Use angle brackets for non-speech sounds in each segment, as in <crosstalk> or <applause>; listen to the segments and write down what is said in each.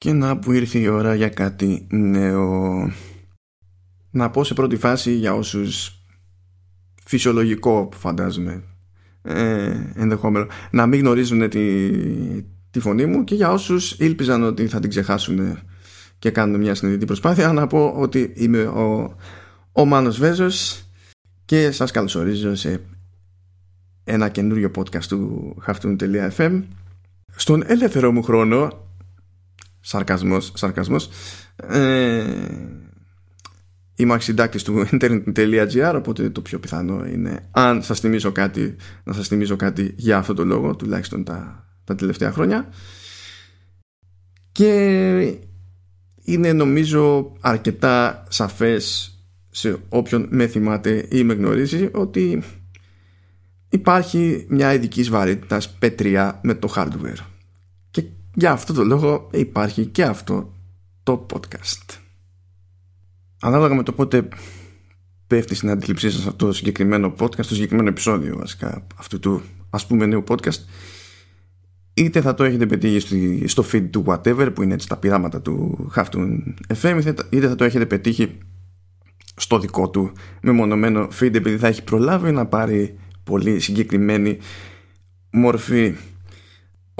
Και να που ήρθε η ώρα για κάτι νέο. Να πω σε πρώτη φάση για όσους φυσιολογικό φαντάζομαι ε, ενδεχόμενο να μην γνωρίζουν τη, τη φωνή μου και για όσους ήλπιζαν ότι θα την ξεχάσουν και κάνουν μια συνειδητή προσπάθεια να πω ότι είμαι ο, ο Μάνος Βέζος και σας καλωσορίζω σε ένα καινούριο podcast του Haftoon.fm στον ελεύθερο μου χρόνο Σαρκασμός, σαρκασμός. Ε, είμαι αρχισυντάκτης του internet.gr οπότε το πιο πιθανό είναι αν σας θυμίσω κάτι να σας θυμίσω κάτι για αυτό το λόγο τουλάχιστον τα, τα τελευταία χρόνια και είναι νομίζω αρκετά σαφές σε όποιον με θυμάται ή με γνωρίζει ότι υπάρχει μια ειδική βαρύτητας πέτρια με το hardware για αυτό το λόγο υπάρχει και αυτό το podcast. Ανάλογα με το πότε πέφτει στην αντίληψή σας αυτό το συγκεκριμένο podcast, το συγκεκριμένο επεισόδιο βασικά αυτού του ας πούμε νέου podcast είτε θα το έχετε πετύχει στο feed του whatever που είναι έτσι τα πειράματα του Halftone FM είτε θα το έχετε πετύχει στο δικό του μεμονωμένο feed επειδή θα έχει προλάβει να πάρει πολύ συγκεκριμένη μορφή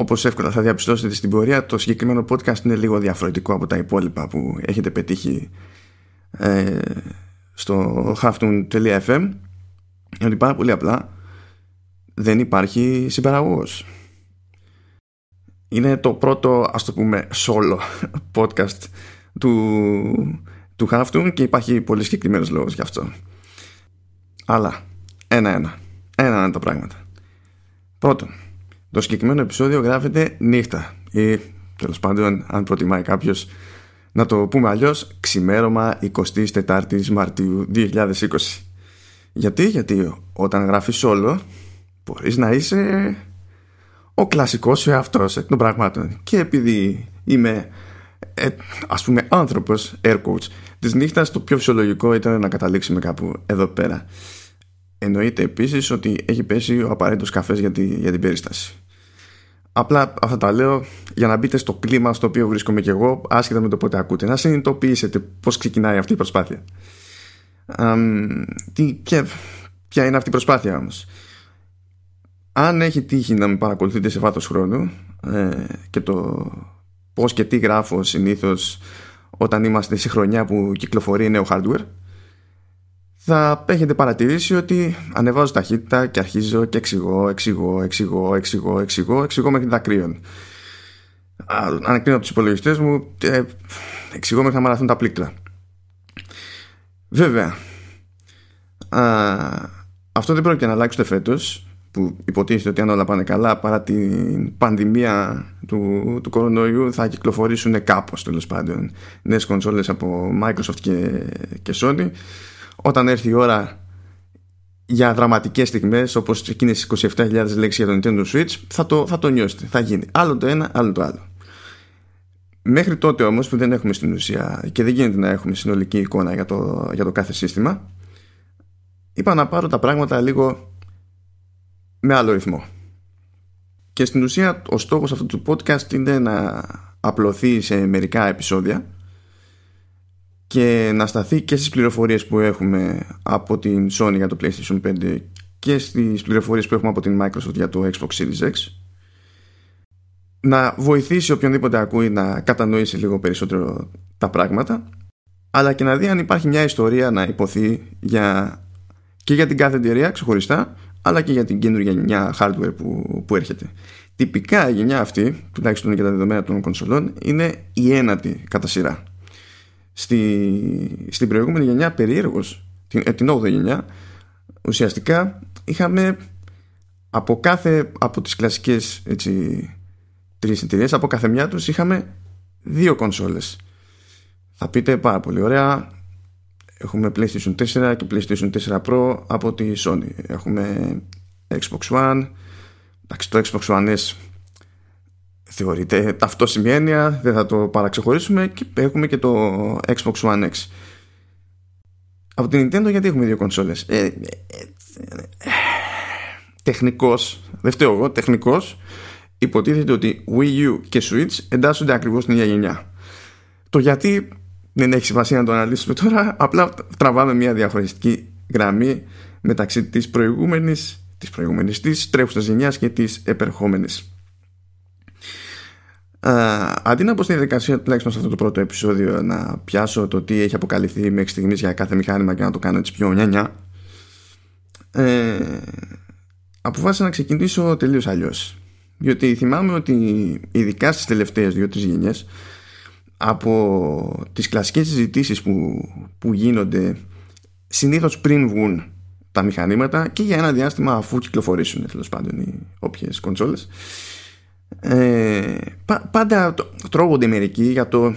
Όπως εύκολα θα διαπιστώσετε στην πορεία, το συγκεκριμένο podcast είναι λίγο διαφορετικό από τα υπόλοιπα που έχετε πετύχει ε, στο halftoon.fm γιατί πάρα πολύ απλά δεν υπάρχει συμπαραγωγός. Είναι το πρώτο, ας το πούμε, solo <laughs> podcast του, του Halftoon και υπάρχει πολύ συγκεκριμένος λόγος γι' αυτό. Αλλά, ένα-ένα. Ένα-ένα τα πράγματα. Πρώτον, το συγκεκριμένο επεισόδιο γράφεται νύχτα. Ή τέλος πάντων αν προτιμάει κάποιος να το πούμε αλλιώς ξημέρωμα 24η Μαρτίου 2020. Γιατί, γιατί όταν γράφεις όλο μπορείς να είσαι ο κλασικός σου εαυτός εκ των πραγμάτων. Και επειδή είμαι ε, ας πούμε άνθρωπος air coach της νύχτας το πιο φυσιολογικό ήταν να καταλήξουμε κάπου εδώ πέρα εννοείται επίσης ότι έχει πέσει ο απαραίτητος καφές για, για την περίσταση Απλά αυτά τα λέω για να μπείτε στο κλίμα στο οποίο βρίσκομαι και εγώ, άσχετα με το πότε ακούτε. Να συνειδητοποιήσετε πώς ξεκινάει αυτή η προσπάθεια. τι, ποια, ποια είναι αυτή η προσπάθεια όμως. Αν έχει τύχει να με παρακολουθείτε σε βάθος χρόνου ε, και το πώς και τι γράφω συνήθως όταν είμαστε σε χρονιά που κυκλοφορεί νέο hardware θα έχετε παρατηρήσει ότι ανεβάζω ταχύτητα και αρχίζω και εξηγώ, εξηγώ, εξηγώ, εξηγώ, εξηγώ, εξηγώ μέχρι δακρύων. Ανακρίνω από τους υπολογιστές μου, ε, εξηγώ μέχρι να μαραθούν τα πλήκτρα. Βέβαια, α, αυτό δεν πρόκειται να αλλάξει ούτε φέτος, που υποτίθεται ότι αν όλα πάνε καλά παρά την πανδημία του, του κορονοϊού θα κυκλοφορήσουν κάπως τέλος πάντων νέες κονσόλες από Microsoft και, και Sony όταν έρθει η ώρα για δραματικές στιγμές όπως εκείνες τις 27.000 λέξεις για το Nintendo Switch θα το, θα το νιώσετε, θα γίνει. Άλλο το ένα, άλλο το άλλο. Μέχρι τότε όμως που δεν έχουμε στην ουσία και δεν γίνεται να έχουμε συνολική εικόνα για το, για το κάθε σύστημα είπα να πάρω τα πράγματα λίγο με άλλο ρυθμό. Και στην ουσία ο στόχος αυτού του podcast είναι να απλωθεί σε μερικά επεισόδια και να σταθεί και στις πληροφορίες που έχουμε από την Sony για το PlayStation 5 και στις πληροφορίες που έχουμε από την Microsoft για το Xbox Series X να βοηθήσει οποιονδήποτε ακούει να κατανοήσει λίγο περισσότερο τα πράγματα αλλά και να δει αν υπάρχει μια ιστορία να υποθεί για, και για την κάθε εταιρεία ξεχωριστά αλλά και για την καινούργια γενιά hardware που, που έρχεται. Τυπικά η γενιά αυτή, τουλάχιστον για τα δεδομένα των κονσολών, είναι η ένατη κατά σειρά στη, στην προηγούμενη γενιά περίεργος την, ε, την 8η γενιά ουσιαστικά είχαμε από κάθε από τις κλασικές έτσι, τρεις εταιρείε, από κάθε μια τους είχαμε δύο κονσόλες. Θα πείτε πάρα πολύ ωραία έχουμε PlayStation 4 και PlayStation 4 Pro από τη Sony. Έχουμε Xbox One. Εντάξει το Xbox One S θεωρείται ταυτόσημη έννοια, δεν θα το παραξεχωρίσουμε και έχουμε και το Xbox One X. Από την Nintendo γιατί έχουμε δύο κονσόλες; Ε, ε, ε, τεχνικός, δεν φταίω εγώ, τεχνικός υποτίθεται ότι Wii U και Switch εντάσσονται ακριβώς στην ίδια γενιά. το γιατί δεν έχει σημασία να το αναλύσουμε τώρα απλά τραβάμε μια διαχωριστική γραμμή μεταξύ της προηγούμενης της προηγούμενης της τρέχουσας γενιάς και της επερχόμενης Uh, αντί να πω στη διαδικασία τουλάχιστον σε αυτό το πρώτο επεισόδιο να πιάσω το τι έχει αποκαλυφθεί μέχρι στιγμής για κάθε μηχάνημα και να το κάνω έτσι πιο νιανιά ε, αποφάσισα να ξεκινήσω τελείως αλλιώς. Διότι θυμάμαι ότι ειδικά στις τελευταίες δύο-τρεις γενιές από τις κλασικές συζητήσεις που, που γίνονται συνήθως πριν βγουν τα μηχανήματα και για ένα διάστημα αφού κυκλοφορήσουν τέλος πάντων οι όποιες κονσόλες ε, πάντα τρώγονται μερικοί για το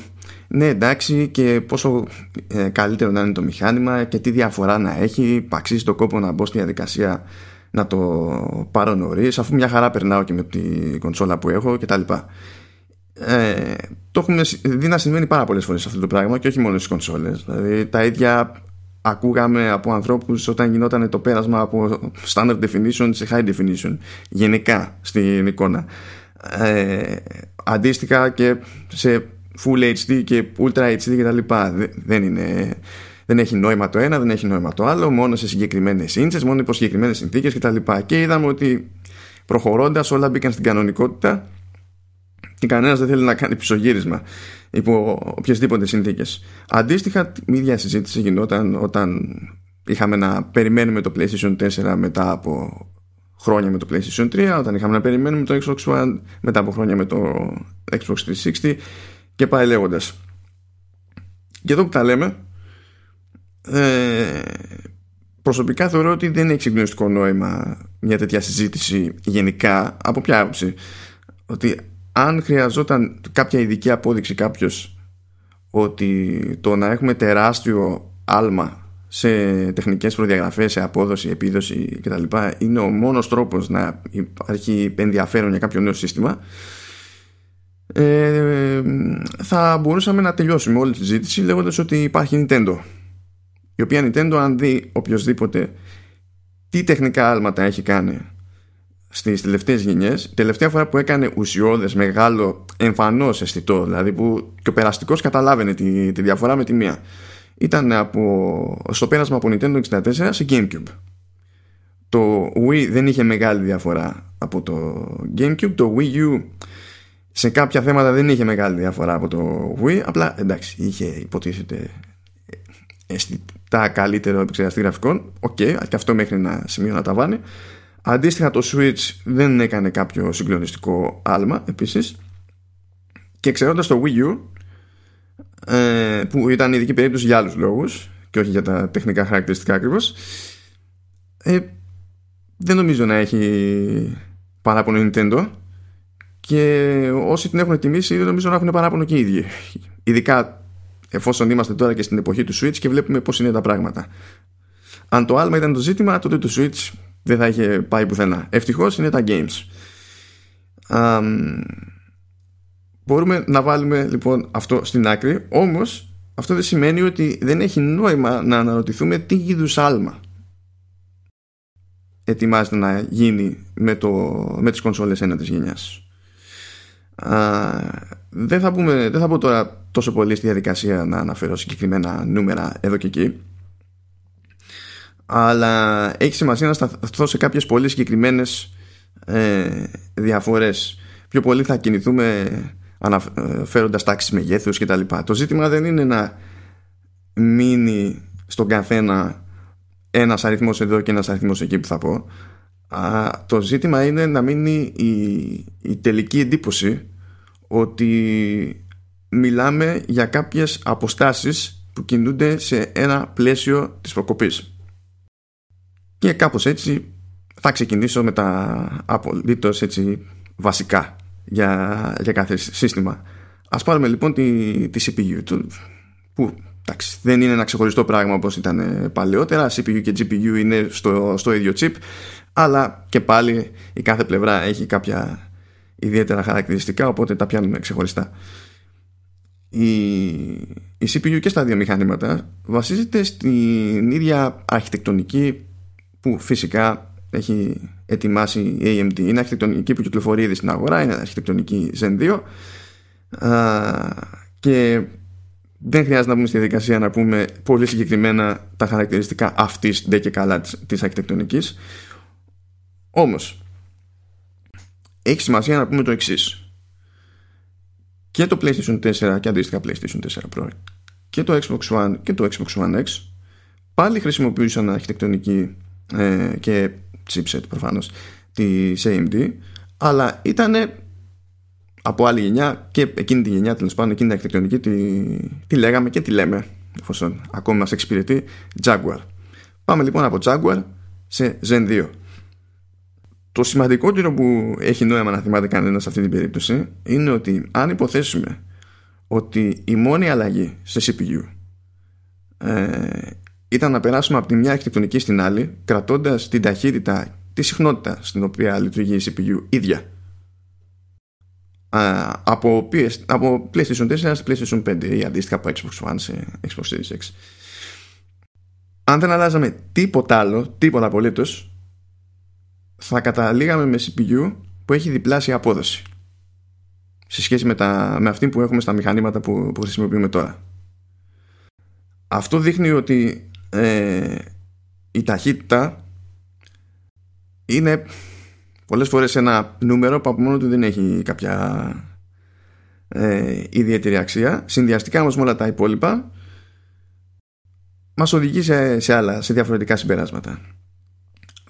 ναι εντάξει και πόσο ε, καλύτερο να είναι το μηχάνημα και τι διαφορά να έχει. Αξίζει το κόπο να μπω στη διαδικασία να το πάρω νωρίς, αφού μια χαρά περνάω και με την κονσόλα που έχω κτλ. Ε, το έχουμε δει να συμβαίνει πάρα πολλές φορές αυτό το πράγμα και όχι μόνο στις κονσόλες. Δηλαδή τα ίδια ακούγαμε από ανθρώπους όταν γινόταν το πέρασμα από standard definition σε high definition γενικά στην εικόνα ε, αντίστοιχα και σε full HD και ultra HD και τα λοιπά δεν είναι δεν έχει νόημα το ένα, δεν έχει νόημα το άλλο, μόνο σε συγκεκριμένες ίντσε, μόνο υπό συγκεκριμένες συνθήκες κτλ. Και είδαμε ότι προχωρώντας όλα μπήκαν στην κανονικότητα και κανένας δεν θέλει να κάνει πισωγύρισμα υπό οποιασδήποτε συνθήκες. Αντίστοιχα, η ίδια συζήτηση γινόταν όταν είχαμε να περιμένουμε το PlayStation 4 μετά από χρόνια με το PlayStation 3, όταν είχαμε να περιμένουμε το Xbox One μετά από χρόνια με το Xbox 360 και πάει λέγοντας. Και εδώ που τα λέμε, ε, προσωπικά θεωρώ ότι δεν έχει συγκλονιστικό νόημα μια τέτοια συζήτηση γενικά από ποια άποψη ότι αν χρειαζόταν κάποια ειδική απόδειξη κάποιος ότι το να έχουμε τεράστιο άλμα σε τεχνικές προδιαγραφές, σε απόδοση, επίδοση κτλ. είναι ο μόνος τρόπος να υπάρχει ενδιαφέρον για κάποιο νέο σύστημα ε, θα μπορούσαμε να τελειώσουμε όλη τη συζήτηση λέγοντας ότι υπάρχει Nintendo η οποία Nintendo αν δει οποιοδήποτε τι τεχνικά άλματα έχει κάνει στις τελευταίες γενιές η τελευταία φορά που έκανε ουσιώδες μεγάλο εμφανώς αισθητό δηλαδή που και ο περαστικός καταλάβαινε τη, τη διαφορά με τη μία ήταν από, στο πέρασμα από Nintendo 64 σε Gamecube το Wii δεν είχε μεγάλη διαφορά από το Gamecube το Wii U σε κάποια θέματα δεν είχε μεγάλη διαφορά από το Wii απλά εντάξει είχε υποτίθεται αισθητά καλύτερο επεξεργαστή γραφικών. OK, okay, και αυτό μέχρι ένα σημείο να τα βάνει. Αντίστοιχα το Switch δεν έκανε κάποιο συγκλονιστικό άλμα επίσης. Και ξέροντας το Wii U ε, που ήταν ειδική περίπτωση για άλλους λόγους και όχι για τα τεχνικά χαρακτηριστικά ακριβώς. Ε, δεν νομίζω να έχει παράπονο Nintendo και όσοι την έχουν τιμήσει δεν νομίζω να έχουν παράπονο και οι ίδιοι ειδικά εφόσον είμαστε τώρα και στην εποχή του Switch και βλέπουμε πώς είναι τα πράγματα. Αν το άλμα ήταν το ζήτημα, τότε το Switch δεν θα είχε πάει πουθενά. Ευτυχώς είναι τα games. Μπορούμε να βάλουμε λοιπόν αυτό στην άκρη, όμως αυτό δεν σημαίνει ότι δεν έχει νόημα να αναρωτηθούμε τι είδους άλμα ετοιμάζεται να γίνει με, το, με τις κονσόλες της γενιάς. δεν, θα πούμε, δεν θα πω τώρα τόσο πολύ στη διαδικασία να αναφέρω συγκεκριμένα νούμερα εδώ και εκεί αλλά έχει σημασία να σταθώ σε κάποιες πολύ συγκεκριμένες ε, διαφορές πιο πολύ θα κινηθούμε αναφέροντας τάξεις μεγέθους και τα λοιπά. Το ζήτημα δεν είναι να μείνει στον καθένα ένας αριθμός εδώ και ένας αριθμός εκεί που θα πω. Α, το ζήτημα είναι να μείνει η, η τελική εντύπωση ότι μιλάμε για κάποιες αποστάσεις που κινούνται σε ένα πλαίσιο της προκοπής. Και κάπως έτσι θα ξεκινήσω με τα απολύτως έτσι βασικά για, για κάθε σύστημα. Ας πάρουμε λοιπόν τη, τη CPU που εντάξει, δεν είναι ένα ξεχωριστό πράγμα όπως ήταν παλαιότερα. CPU και GPU είναι στο, στο ίδιο chip αλλά και πάλι η κάθε πλευρά έχει κάποια ιδιαίτερα χαρακτηριστικά οπότε τα πιάνουμε ξεχωριστά η, η CPU και στα δύο μηχανήματα βασίζεται στην ίδια αρχιτεκτονική που φυσικά έχει ετοιμάσει η AMD. Είναι αρχιτεκτονική που κυκλοφορεί ήδη στην αγορά, είναι αρχιτεκτονική Zen 2 α, και δεν χρειάζεται να μπούμε στη διαδικασία να πούμε πολύ συγκεκριμένα τα χαρακτηριστικά αυτής ντε και καλά της, της αρχιτεκτονικής όμως έχει σημασία να πούμε το εξής. και το PlayStation 4 και αντίστοιχα PlayStation 4 Pro και το Xbox One και το Xbox One X πάλι χρησιμοποιούσαν αρχιτεκτονική ε, και chipset προφανώς τη AMD αλλά ήταν από άλλη γενιά και εκείνη τη γενιά τέλος πάντων εκείνη την αρχιτεκτονική τη, τη λέγαμε και τη λέμε εφόσον ακόμη μας εξυπηρετεί Jaguar. Πάμε λοιπόν από Jaguar σε Zen 2 το σημαντικότερο που έχει νόημα να θυμάται κανένας σε αυτή την περίπτωση είναι ότι αν υποθέσουμε ότι η μόνη αλλαγή σε CPU ε, ήταν να περάσουμε από τη μια αρχιτεκτονική στην άλλη κρατώντας την ταχύτητα, της συχνότητας στην οποία λειτουργεί η CPU ίδια από, PS, από PlayStation 4 σε PlayStation 5 ή αντίστοιχα από Xbox One σε Xbox Series X αν δεν αλλάζαμε τίποτα άλλο τίποτα απολύτως θα καταλήγαμε με CPU που έχει διπλάσια απόδοση σε σχέση με, τα, με αυτή που έχουμε στα μηχανήματα που, που χρησιμοποιούμε τώρα. Αυτό δείχνει ότι ε, η ταχύτητα είναι πολλές φορές ένα νούμερο που από μόνο του δεν έχει κάποια ε, ιδιαίτερη αξία. Συνδυαστικά όμως με όλα τα υπόλοιπα μας οδηγεί σε, σε άλλα, σε διαφορετικά συμπεράσματα.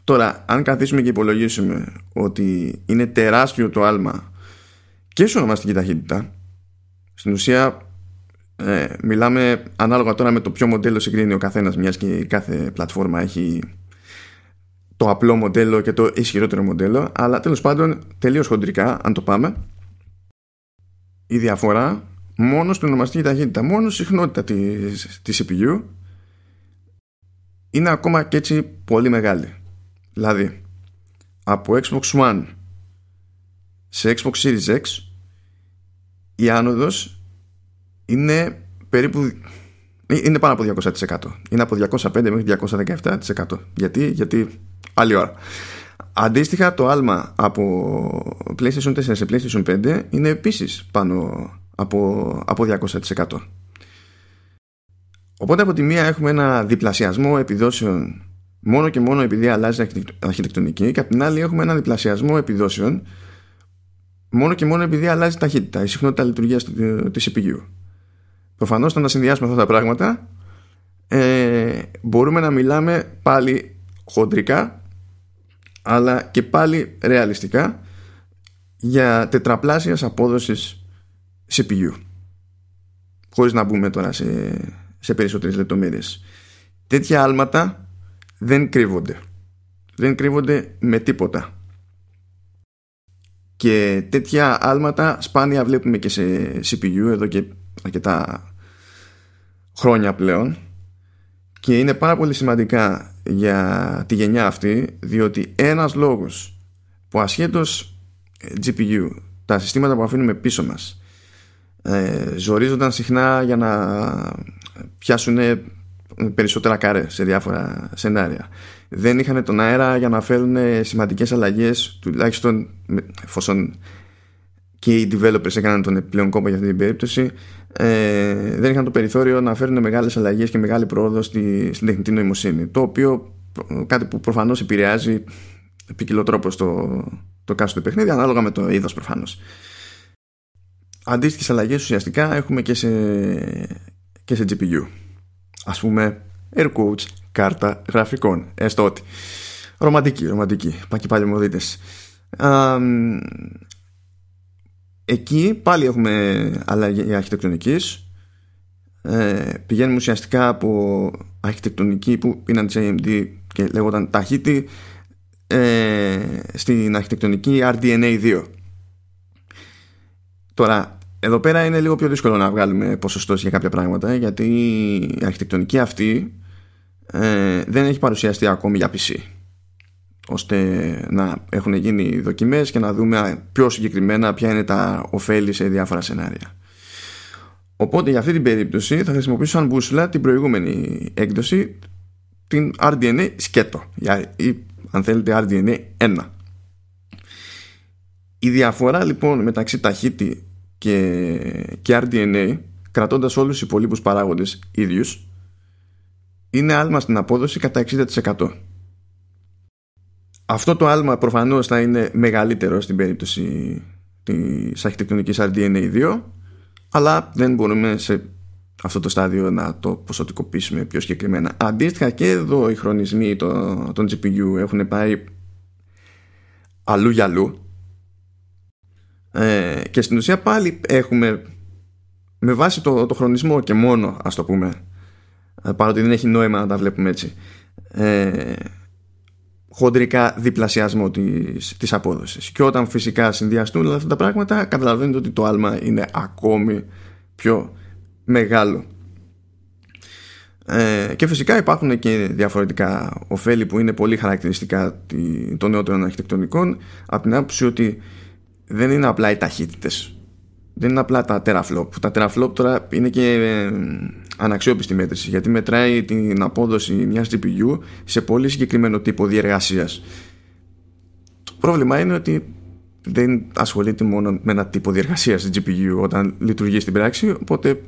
Τώρα, αν καθίσουμε και υπολογίσουμε ότι είναι τεράστιο το άλμα και σε ονομαστική ταχύτητα, στην ουσία ε, μιλάμε ανάλογα τώρα με το ποιο μοντέλο συγκρίνει ο καθένας μιας και κάθε πλατφόρμα έχει το απλό μοντέλο και το ισχυρότερο μοντέλο αλλά τέλος πάντων τελείως χοντρικά αν το πάμε η διαφορά μόνο στην ονομαστική ταχύτητα μόνο στη συχνότητα της, της CPU είναι ακόμα και έτσι πολύ μεγάλη. Δηλαδή, από Xbox One σε Xbox Series X η άνοδος είναι περίπου είναι πάνω από 200% είναι από 205 μέχρι 217% γιατί, γιατί άλλη ώρα. Αντίστοιχα το άλμα από PlayStation 4 σε PlayStation 5 είναι επίσης πάνω από, από 200% οπότε από τη μία έχουμε ένα διπλασιασμό επιδόσεων μόνο και μόνο επειδή αλλάζει η αρχιτεκτονική και απ' την άλλη έχουμε ένα διπλασιασμό επιδόσεων μόνο και μόνο επειδή αλλάζει ταχύτητα, η συχνότητα λειτουργίας τη CPU. Προφανώς, όταν τα συνδυάσουμε αυτά τα πράγματα, ε, μπορούμε να μιλάμε πάλι χοντρικά, αλλά και πάλι ρεαλιστικά για τετραπλάσιας απόδοσης CPU. Χωρίς να μπούμε τώρα σε, σε περισσότερες λεπτομέρειες. Τέτοια άλματα δεν κρύβονται. Δεν κρύβονται με τίποτα. Και τέτοια άλματα σπάνια βλέπουμε και σε CPU εδώ και αρκετά χρόνια πλέον και είναι πάρα πολύ σημαντικά για τη γενιά αυτή διότι ένας λόγος που ασχέτως GPU τα συστήματα που αφήνουμε πίσω μας ε, ζορίζονταν συχνά για να πιάσουν περισσότερα καρέ σε διάφορα σενάρια. Δεν είχαν τον αέρα για να φέρουν σημαντικές αλλαγές τουλάχιστον εφόσον και οι developers έκαναν τον επιπλέον κόπο για αυτή την περίπτωση. Ε, δεν είχαν το περιθώριο να φέρουν μεγάλες αλλαγές και μεγάλη πρόοδο στη, στην τεχνητή νοημοσύνη το οποίο κάτι που προφανώς επηρεάζει ποικιλό τρόπο στο το κάστο του παιχνίδι ανάλογα με το είδος προφανώς. Αντίστοιχες αλλαγές ουσιαστικά έχουμε και σε, και σε GPU ας πούμε air quotes κάρτα γραφικών. Έστω ότι. Ρομαντική, ρομαντική. Πάκι πάλι μου δείτε εκεί πάλι έχουμε αλλαγή αρχιτεκτονικής. Ε, πηγαίνουμε ουσιαστικά από αρχιτεκτονική που είναι της AMD και λέγονταν ταχύτη ε, στην αρχιτεκτονική RDNA 2 τώρα εδώ πέρα είναι λίγο πιο δύσκολο να βγάλουμε ποσοστός για κάποια πράγματα γιατί η αρχιτεκτονική αυτή ε, δεν έχει παρουσιαστεί ακόμη για PC ώστε να έχουν γίνει δοκιμές και να δούμε πιο συγκεκριμένα ποια είναι τα ωφέλη σε διάφορα σενάρια. Οπότε για αυτή την περίπτωση θα χρησιμοποιήσω σαν μπούσουλα την προηγούμενη έκδοση την RDNA σκέτο ή αν θέλετε RDNA 1. Η διαφορά λοιπόν μεταξύ ταχύτη και, και RDNA κρατώντας όλους τους υπολείπους παράγοντες ίδιους είναι άλμα στην απόδοση κατά 60%. Αυτό το άλμα προφανώς θα είναι μεγαλύτερο στην περίπτωση της αρχιτεκτονικής RDNA2 αλλά δεν μπορούμε σε αυτό το στάδιο να το ποσοτικοποιήσουμε πιο συγκεκριμένα. Αντίστοιχα και εδώ οι χρονισμοί των, των GPU έχουν πάει αλλού για αλλού ε, και στην ουσία πάλι έχουμε με βάση το, το χρονισμό και μόνο ας το πούμε ε, παρότι δεν έχει νόημα να τα βλέπουμε έτσι ε, χοντρικά διπλασιασμό της, της απόδοσης. Και όταν φυσικά συνδυαστούν όλα αυτά τα πράγματα καταλαβαίνετε ότι το άλμα είναι ακόμη πιο μεγάλο. Ε, και φυσικά υπάρχουν και διαφορετικά ωφέλη που είναι πολύ χαρακτηριστικά των νεότερων αρχιτεκτονικών από την άποψη ότι δεν είναι απλά οι ταχύτητες. Δεν είναι απλά τα teraflop. Τα teraflop τώρα είναι και ε, αναξιόπιστη μέτρηση γιατί μετράει την απόδοση μιας GPU σε πολύ συγκεκριμένο τύπο διεργασίας. Το πρόβλημα είναι ότι δεν ασχολείται μόνο με ένα τύπο διεργασίας στην GPU όταν λειτουργεί στην πράξη οπότε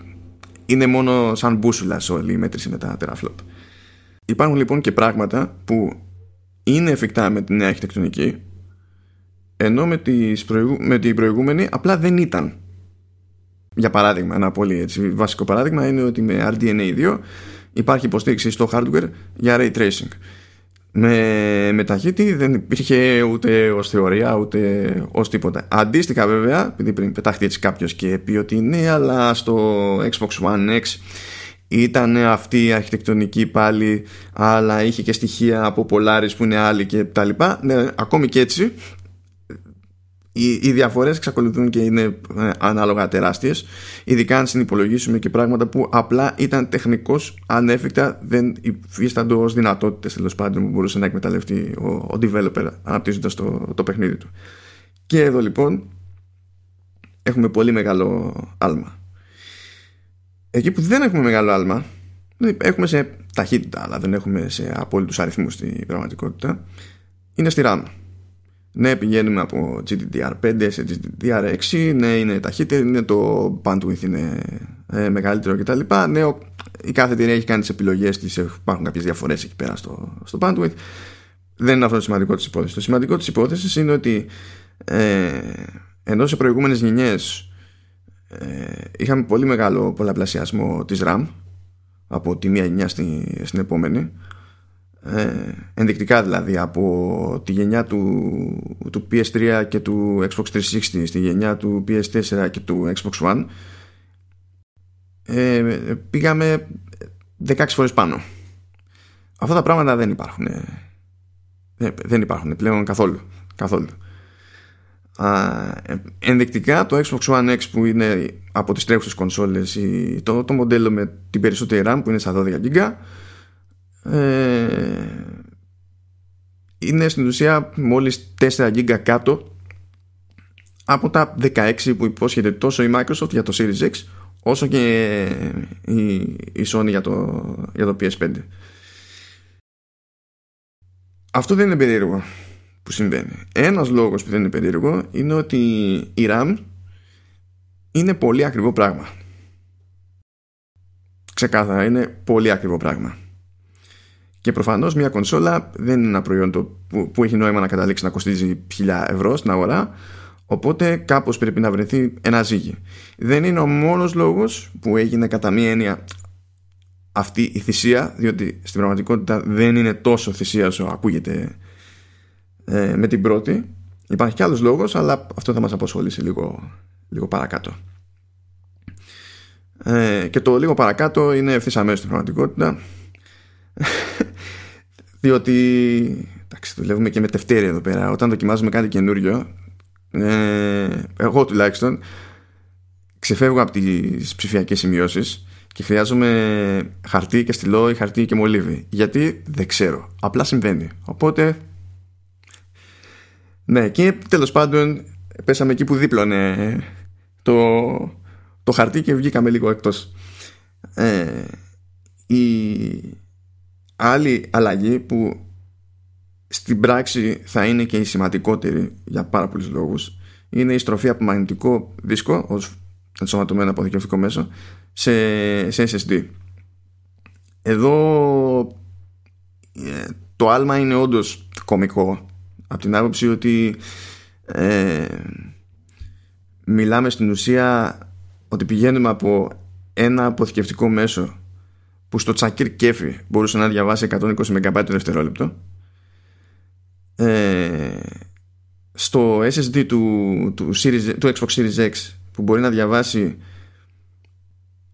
είναι μόνο σαν μπούσουλας σε όλη η μέτρηση με τα teraflop υπάρχουν λοιπόν και πράγματα που είναι εφικτά με την νέα αρχιτεκτονική ενώ με, τις με την προηγούμενη απλά δεν ήταν για παράδειγμα, ένα πολύ έτσι, βασικό παράδειγμα είναι ότι με RDNA2 υπάρχει υποστήριξη στο hardware για ray tracing. Με, με ταχύτη δεν υπήρχε ούτε ως θεωρία ούτε ως τίποτα. Αντίστοιχα, βέβαια, επειδή πριν πετάχτηκε έτσι κάποιος και πει ότι ναι, αλλά στο Xbox One X ήταν αυτή η αρχιτεκτονική πάλι, αλλά είχε και στοιχεία από Polaris που είναι άλλοι και τα λοιπά. Ναι, ακόμη και έτσι οι, οι διαφορές εξακολουθούν και είναι ε, ανάλογα τεράστιες ειδικά αν συνυπολογίσουμε και πράγματα που απλά ήταν τεχνικώς ανέφικτα δεν υφίσταντο ως δυνατότητες τέλος πάντων που μπορούσε να εκμεταλλευτεί ο, ο developer αναπτύσσοντας το, το παιχνίδι του. Και εδώ λοιπόν έχουμε πολύ μεγάλο άλμα. Εκεί που δεν έχουμε μεγάλο άλμα έχουμε σε ταχύτητα αλλά δεν έχουμε σε απόλυτους αριθμούς στην πραγματικότητα είναι στη RAM ναι, πηγαίνουμε από GDDR5 σε GDDR6. Ναι, είναι ταχύτερο. Ναι, το bandwidth είναι ε, μεγαλύτερο κτλ. Ναι, ο, η κάθε εταιρεία έχει κάνει τις επιλογές της. Υπάρχουν κάποιες διαφορές εκεί πέρα στο, στο bandwidth. Δεν είναι αυτό το σημαντικό της υπόθεσης. Το σημαντικό της υπόθεσης είναι ότι ε, ενώ σε προηγούμενες γενιές ε, είχαμε πολύ μεγάλο πολλαπλασιασμό της RAM από τη μία γενιά στην, στην επόμενη ε, ενδεικτικά δηλαδή από τη γενιά του, του PS3 και του Xbox 360 στη γενιά του PS4 και του Xbox One ε, πήγαμε 16 φορές πάνω. Αυτά τα πράγματα δεν υπάρχουν ε, δεν υπάρχουν πλέον καθόλου καθόλου. Α, ενδεικτικά το Xbox One X που είναι από τις τρέχουσες κονσόλες το, το μοντέλο με την περισσότερη RAM που είναι στα 12 GB ε, είναι στην ουσία μόλις 4 GB κάτω από τα 16 που υπόσχεται τόσο η Microsoft για το Series X όσο και η, η Sony για το, για το PS5 αυτό δεν είναι περίεργο που συμβαίνει. Ένας λόγος που δεν είναι περίεργο είναι ότι η RAM είναι πολύ ακριβό πράγμα. Ξεκάθαρα είναι πολύ ακριβό πράγμα και προφανώς μια κονσόλα δεν είναι ένα προϊόν το που, που έχει νόημα να καταλήξει να κοστίζει 1000 ευρώ στην αγορά. Οπότε κάπως πρέπει να βρεθεί ένα ζύγι. Δεν είναι ο μόνος λόγος που έγινε κατά μία έννοια αυτή η θυσία, διότι στην πραγματικότητα δεν είναι τόσο θυσία όσο ακούγεται ε, με την πρώτη. Υπάρχει κι άλλος λόγος, αλλά αυτό θα μας αποσχολήσει λίγο, λίγο παρακάτω. Ε, και το λίγο παρακάτω είναι ευθύς αμέσως στην πραγματικότητα διότι εντάξει, δουλεύουμε και με τευτέρια εδώ πέρα. Όταν δοκιμάζουμε κάτι καινούριο ε, εγώ τουλάχιστον ξεφεύγω από τις ψηφιακές σημειώσεις και χρειάζομαι χαρτί και στυλό ή χαρτί και μολύβι. Γιατί δεν ξέρω, απλά συμβαίνει. Οπότε ναι και τέλος πάντων πέσαμε εκεί που δίπλωνε το, το χαρτί και βγήκαμε λίγο εκτός. Ε, η, άλλη αλλαγή που στην πράξη θα είναι και η σημαντικότερη για πάρα πολλούς λόγους είναι η στροφή από μαγνητικό δίσκο ως ενσωματωμένο αποδικευτικό μέσο σε, σε SSD. Εδώ ε, το άλμα είναι όντως κομικό από την άποψη ότι ε, μιλάμε στην ουσία ότι πηγαίνουμε από ένα αποθηκευτικό μέσο που στο τσακίρ κέφι μπορούσε να διαβάσει 120 MB το δευτερόλεπτο. Ε, στο SSD του, του, Series, του Xbox Series X που μπορεί να διαβάσει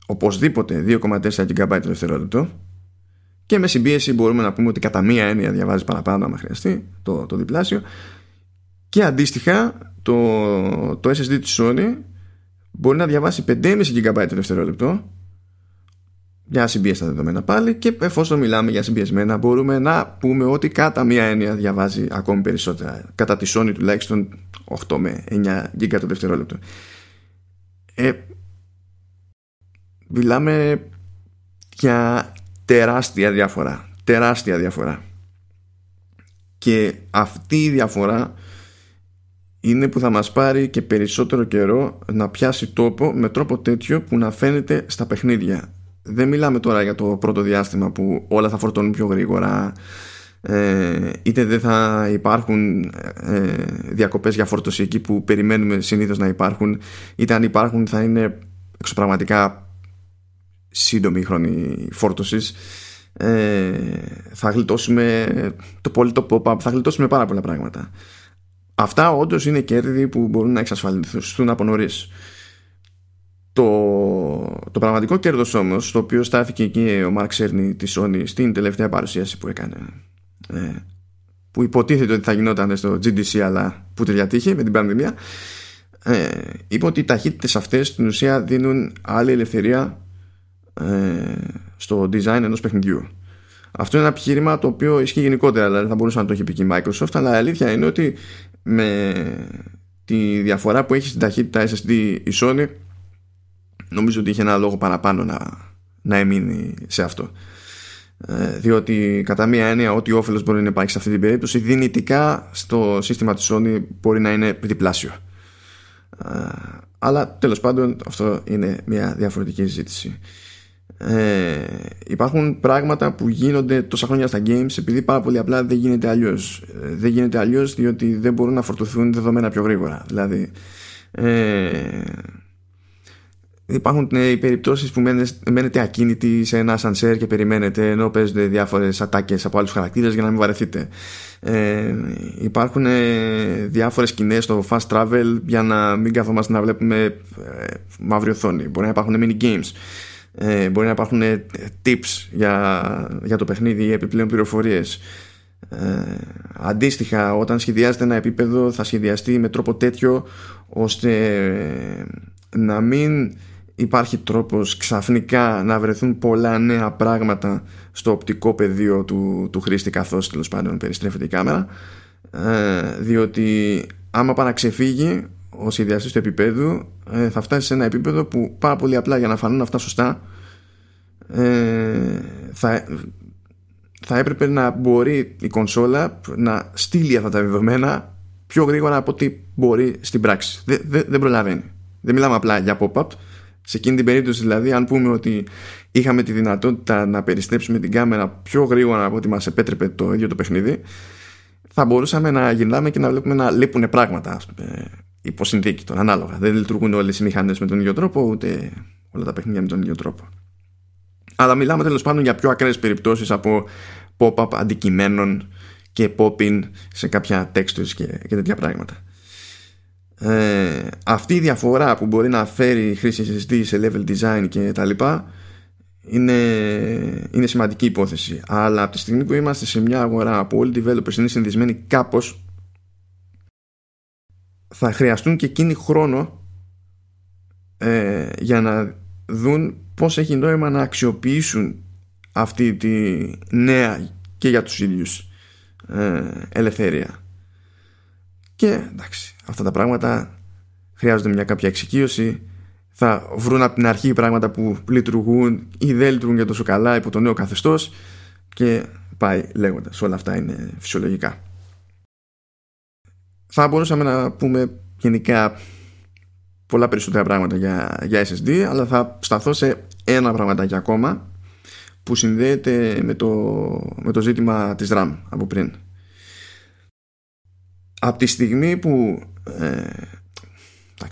οπωσδήποτε 2,4 GB το δευτερόλεπτο. Και με συμπίεση μπορούμε να πούμε ότι κατά μία έννοια διαβάζει παραπάνω άμα χρειαστεί το, το διπλάσιο. Και αντίστοιχα το, το SSD της Sony μπορεί να διαβάσει 5,5 GB το δευτερόλεπτο για συμπίεστα δεδομένα πάλι και εφόσον μιλάμε για συμπιεσμένα μπορούμε να πούμε ότι κατά μία έννοια διαβάζει ακόμη περισσότερα κατά τη Sony τουλάχιστον 8 με 9 GB το δευτερόλεπτο. Ε, μιλάμε για τεράστια διαφορά τεράστια διαφορά και αυτή η διαφορά είναι που θα μας πάρει και περισσότερο καιρό να πιάσει τόπο με τρόπο τέτοιο που να φαίνεται στα παιχνίδια δεν μιλάμε τώρα για το πρώτο διάστημα που όλα θα φορτώνουν πιο γρήγορα. Ε, είτε δεν θα υπάρχουν ε, διακοπές για φόρτωση εκεί που περιμένουμε συνήθως να υπάρχουν. Είτε αν υπάρχουν θα είναι εξωπραγματικά σύντομη χρόνη φόρτωσης. Ε, θα γλιτώσουμε το πολύ το pop-up θα γλιτώσουμε πάρα πολλά πράγματα. Αυτά όντως είναι κέρδη που μπορούν να εξασφαλιστούν από νωρίς το, το πραγματικό κέρδος όμως το οποίο στάθηκε εκεί ο Μάρκ Σέρνη της Sony στην τελευταία παρουσίαση που έκανε ε, που υποτίθεται ότι θα γινόταν στο GDC αλλά που τελειατύχει με την πανδημία ε, είπε ότι οι ταχύτητες αυτές στην ουσία δίνουν άλλη ελευθερία ε, στο design ενός παιχνιδιού. Αυτό είναι ένα επιχείρημα το οποίο ισχύει γενικότερα δηλαδή θα μπορούσε να το έχει πει και η Microsoft αλλά η αλήθεια είναι ότι με τη διαφορά που έχει στην ταχύτητα SSD η Sony νομίζω ότι είχε ένα λόγο παραπάνω να, να εμείνει σε αυτό. Ε, διότι κατά μία έννοια ό,τι όφελος μπορεί να υπάρχει σε αυτή την περίπτωση δυνητικά στο σύστημα της Sony μπορεί να είναι διπλάσιο. Ε, αλλά τέλος πάντων αυτό είναι μια διαφορετική συζήτηση. Ε, υπάρχουν πράγματα που γίνονται τόσα χρόνια στα games επειδή πάρα πολύ απλά δεν γίνεται αλλιώς. Ε, δεν γίνεται αλλιώς διότι δεν μπορούν να φορτωθούν δεδομένα πιο γρήγορα. Δηλαδή ε, Υπάρχουν ναι, οι περιπτώσεις που μένετε ακίνητοι σε ένα σανσέρ και περιμένετε ενώ παίζονται διάφορες ατάκες από άλλους χαρακτήρες για να μην βαρεθείτε. Ε, υπάρχουν ε, διάφορες σκηνές στο fast travel για να μην καθόμαστε να βλέπουμε ε, μαύρη οθόνη. Μπορεί να υπάρχουν mini games. Ε, μπορεί να υπάρχουν ε, tips για, για το παιχνίδι ή επιπλέον πληροφορίες. Ε, αντίστοιχα όταν σχεδιάζεται ένα επίπεδο θα σχεδιαστεί με τρόπο τέτοιο ώστε να μην υπάρχει τρόπος ξαφνικά να βρεθούν πολλά νέα πράγματα στο οπτικό πεδίο του, του χρήστη καθώς τέλος πάντων περιστρέφεται η κάμερα ε, διότι άμα πάει να ξεφύγει ο σχεδιαστής του επίπεδου ε, θα φτάσει σε ένα επίπεδο που πάρα πολύ απλά για να φανούν αυτά σωστά ε, θα, θα έπρεπε να μπορεί η κονσόλα να στείλει αυτά τα δεδομένα πιο γρήγορα από ό,τι μπορεί στην πράξη. Δεν, δεν, δεν προλαβαίνει. Δεν μιλάμε απλά για pop-up, σε εκείνη την περίπτωση δηλαδή αν πούμε ότι είχαμε τη δυνατότητα να περιστρέψουμε την κάμερα πιο γρήγορα από ό,τι μας επέτρεπε το ίδιο το παιχνίδι θα μπορούσαμε να γυρνάμε και να βλέπουμε να λείπουν πράγματα υπό συνθήκη τον ανάλογα. Δεν λειτουργούν όλες οι μηχανές με τον ίδιο τρόπο ούτε όλα τα παιχνίδια με τον ίδιο τρόπο. Αλλά μιλάμε τέλος πάντων για πιο ακραίες περιπτώσεις από pop-up αντικειμένων και pop-in σε κάποια textures και, και τέτοια πράγματα ε, αυτή η διαφορά που μπορεί να φέρει η χρήση SSD σε level design και τα λοιπά είναι, είναι σημαντική υπόθεση. Αλλά από τη στιγμή που είμαστε σε μια αγορά που όλοι οι developers είναι συνδυσμένοι κάπως θα χρειαστούν και εκείνοι χρόνο ε, για να δουν πώς έχει νόημα να αξιοποιήσουν αυτή τη νέα και για τους ίδιους ε, ελευθερία. Και εντάξει, αυτά τα πράγματα χρειάζονται μια κάποια εξοικείωση. Θα βρουν από την αρχή πράγματα που λειτουργούν ή δεν λειτουργούν για τόσο καλά υπό το νέο καθεστώς και πάει λέγοντας. Όλα αυτά είναι φυσιολογικά. Θα μπορούσαμε να πούμε γενικά πολλά περισσότερα πράγματα για, για SSD αλλά θα σταθώ σε ένα πραγματάκι ακόμα που συνδέεται με το, με το ζήτημα της RAM από πριν. Από τη στιγμή που ε,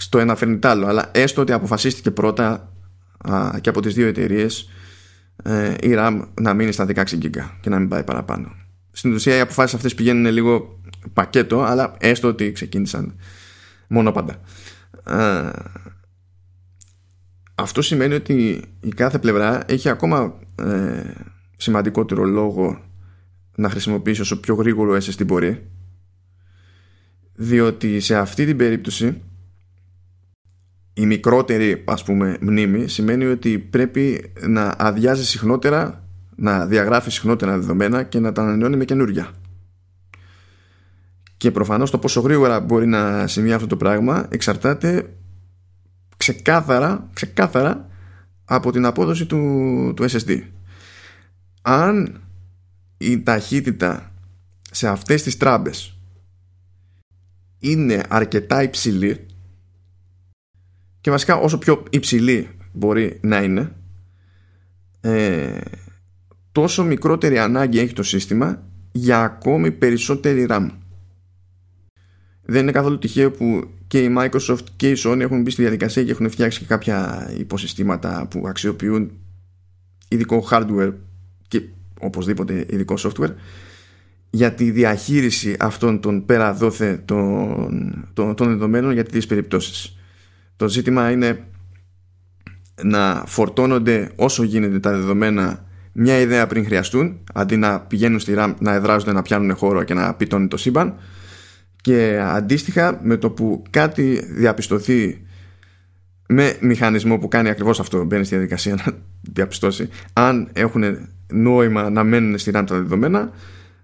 το ένα φέρνει τ' άλλο αλλά έστω ότι αποφασίστηκε πρώτα α, και από τις δύο εταιρείες ε, η RAM να μείνει στα 16 GB και να μην πάει παραπάνω. Στην ουσία οι αποφάσεις αυτές πηγαίνουν λίγο πακέτο αλλά έστω ότι ξεκίνησαν μόνο πάντα. Ε, αυτό σημαίνει ότι η κάθε πλευρά έχει ακόμα ε, σημαντικότερο λόγο να χρησιμοποιήσει όσο πιο γρήγορο SSD μπορεί διότι σε αυτή την περίπτωση η μικρότερη ας πούμε μνήμη σημαίνει ότι πρέπει να αδειάζει συχνότερα να διαγράφει συχνότερα δεδομένα και να τα ανανεώνει με καινούργια και προφανώς το πόσο γρήγορα μπορεί να συμβεί αυτό το πράγμα εξαρτάται ξεκάθαρα, ξεκάθαρα από την απόδοση του, του SSD αν η ταχύτητα σε αυτές τις τράμπες είναι αρκετά υψηλή. Και βασικά όσο πιο υψηλή μπορεί να είναι ε, τόσο μικρότερη ανάγκη έχει το σύστημα για ακόμη περισσότερη RAM. Δεν είναι καθόλου τυχαίο που και η Microsoft και η Sony έχουν μπει στη διαδικασία και έχουν φτιάξει και κάποια υποσυστήματα που αξιοποιούν ειδικό hardware και οπωσδήποτε ειδικό software για τη διαχείριση αυτών των πέρα δόθε των, των, των δεδομένων για τις περιπτώσεις. Το ζήτημα είναι να φορτώνονται όσο γίνεται τα δεδομένα μια ιδέα πριν χρειαστούν αντί να πηγαίνουν στη RAM να εδράζονται να πιάνουν χώρο και να πιτώνει το σύμπαν και αντίστοιχα με το που κάτι διαπιστωθεί με μηχανισμό που κάνει ακριβώς αυτό μπαίνει στη διαδικασία να διαπιστώσει αν έχουν νόημα να μένουν στη RAM τα δεδομένα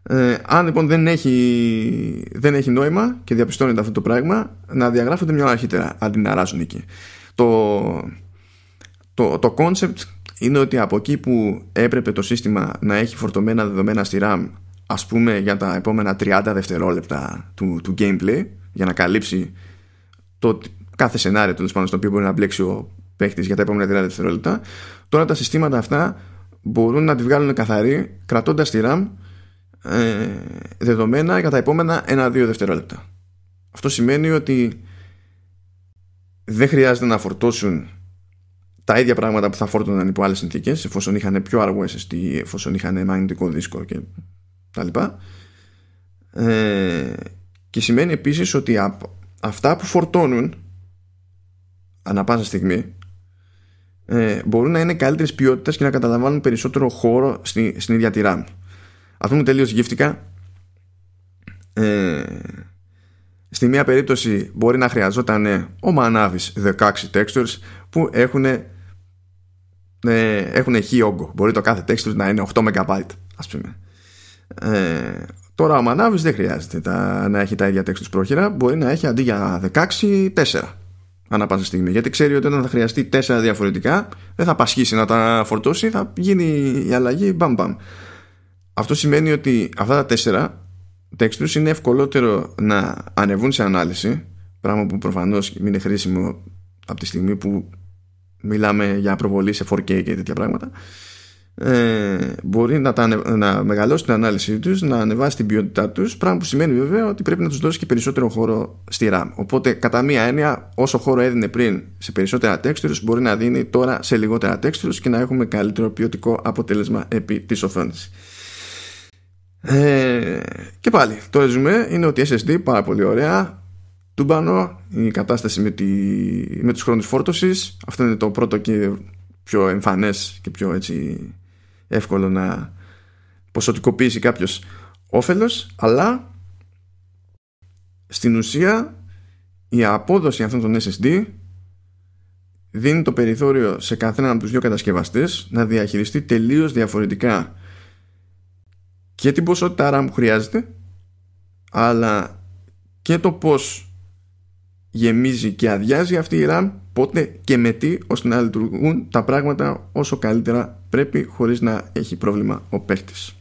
ε, αν λοιπόν δεν έχει, δεν έχει νόημα και διαπιστώνεται αυτό το πράγμα να διαγράφονται μια ώρα αρχίτερα αντί να ράζουν εκεί. Το, το, το concept είναι ότι από εκεί που έπρεπε το σύστημα να έχει φορτωμένα δεδομένα στη RAM ας πούμε για τα επόμενα 30 δευτερόλεπτα του, του gameplay για να καλύψει το κάθε σενάριο τέλος πάνω στο οποίο μπορεί να μπλέξει ο παίχτης για τα επόμενα 30 δευτερόλεπτα τώρα τα συστήματα αυτά μπορούν να τη βγάλουν καθαρή κρατώντας τη RAM ε, δεδομένα για τα επόμενα 1-2 δευτερόλεπτα αυτό σημαίνει ότι δεν χρειάζεται να φορτώσουν τα ίδια πράγματα που θα φόρτωναν υπό άλλες συνθήκες, εφόσον είχαν πιο αργό SSD, εφόσον είχαν μαγνητικό δίσκο και τα λοιπά. Ε, και σημαίνει επίσης ότι αυτά που φορτώνουν ανά πάσα στιγμή ε, μπορούν να είναι καλύτερης ποιότητας και να καταλαμβάνουν περισσότερο χώρο στη, στην ίδια τη RAM. Αυτό μου τελείως γύφτηκα. Ε, στη μία περίπτωση μπορεί να χρειαζόταν ο Manavis 16 textures που έχουν ε, έχουν χι όγκο. Μπορεί το κάθε texture να είναι 8 MB ας πούμε. Ε, τώρα ο Μανάβης δεν χρειάζεται τα, να έχει τα ίδια τέξτους πρόχειρα μπορεί να έχει αντί για 16 4 ανά πάσα στιγμή γιατί ξέρει ότι όταν θα χρειαστεί 4 διαφορετικά δεν θα πασχίσει να τα φορτώσει θα γίνει η αλλαγή μπαμ μπαμ αυτό σημαίνει ότι αυτά τα 4 textures είναι ευκολότερο να ανεβούν σε ανάλυση πράγμα που προφανώς είναι χρήσιμο από τη στιγμή που μιλάμε για προβολή σε 4K και τέτοια πράγματα ε, μπορεί να, τα, να μεγαλώσει την ανάλυση τους, να ανεβάσει την ποιότητά τους, πράγμα που σημαίνει βέβαια ότι πρέπει να τους δώσει και περισσότερο χώρο στη RAM. Οπότε κατά μία έννοια όσο χώρο έδινε πριν σε περισσότερα textures μπορεί να δίνει τώρα σε λιγότερα textures και να έχουμε καλύτερο ποιοτικό αποτέλεσμα επί της οθόνης. Ε, και πάλι το ρεζουμέ είναι ότι SSD πάρα πολύ ωραία. Τούμπανο η κατάσταση με, τη, με τους χρόνους φόρτωσης. Αυτό είναι το πρώτο και πιο εμφανές και πιο έτσι εύκολο να ποσοτικοποιήσει κάποιος όφελος. Αλλά στην ουσία η απόδοση αυτών των SSD δίνει το περιθώριο σε καθέναν από τους δύο κατασκευαστές να διαχειριστεί τελείως διαφορετικά και την ποσότητα RAM που χρειάζεται αλλά και το πως γεμίζει και αδειάζει αυτή η RAM πότε και με τι ώστε να λειτουργούν τα πράγματα όσο καλύτερα πρέπει χωρίς να έχει πρόβλημα ο παίχτης.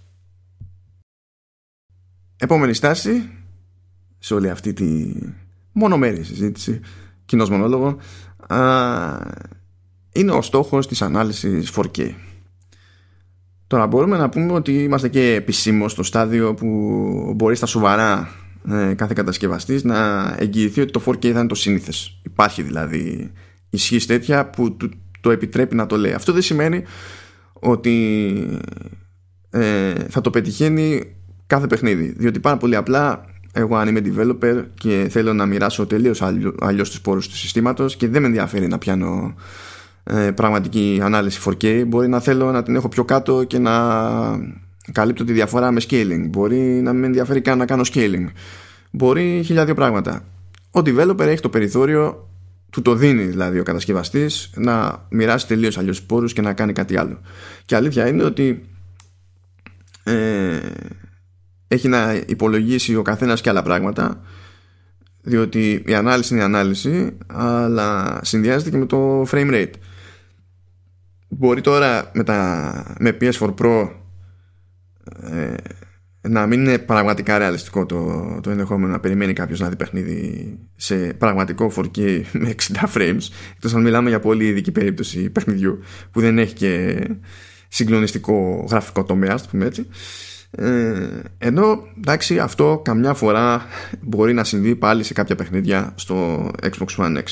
Επόμενη στάση σε όλη αυτή τη μονομέρη συζήτηση κοινός μονόλογο α, είναι ο στόχος της ανάλυσης 4K. Τώρα μπορούμε να πούμε ότι είμαστε και επισήμως στο στάδιο που μπορείς στα σοβαρά ε, κάθε κατασκευαστής να εγγυηθεί ότι το 4K θα είναι το σύνηθες. Υπάρχει δηλαδή ισχύ τέτοια που το επιτρέπει να το λέει. Αυτό δεν σημαίνει ότι ε, θα το πετυχαίνει κάθε παιχνίδι. Διότι πάρα πολύ απλά εγώ αν είμαι developer και θέλω να μοιράσω τελείως αλλιώς τους πόρους του συστήματος και δεν με ενδιαφέρει να πιάνω ε, πραγματική ανάλυση 4K μπορεί να θέλω να την έχω πιο κάτω και να καλύπτω τη διαφορά με scaling. Μπορεί να με ενδιαφέρει καν να κάνω scaling. Μπορεί χιλιάδιο πράγματα. Ο developer έχει το περιθώριο του το δίνει δηλαδή ο κατασκευαστής να μοιράσει τελείως αλλιώς πόρους και να κάνει κάτι άλλο. Και αλήθεια είναι ότι ε, έχει να υπολογίσει ο καθένας και άλλα πράγματα διότι η ανάλυση είναι η ανάλυση αλλά συνδυάζεται και με το frame rate μπορεί τώρα με, τα, με PS4 Pro ε, να μην είναι πραγματικά ρεαλιστικό το, το ενδεχόμενο να περιμένει κάποιος να δει παιχνίδι σε πραγματικό 4K με 60 frames εκτός αν μιλάμε για πολύ ειδική περίπτωση παιχνιδιού που δεν έχει και συγκλονιστικό γραφικό τομέα, το πούμε έτσι. Ε, ενώ εντάξει αυτό καμιά φορά μπορεί να συμβεί πάλι σε κάποια παιχνίδια στο Xbox One X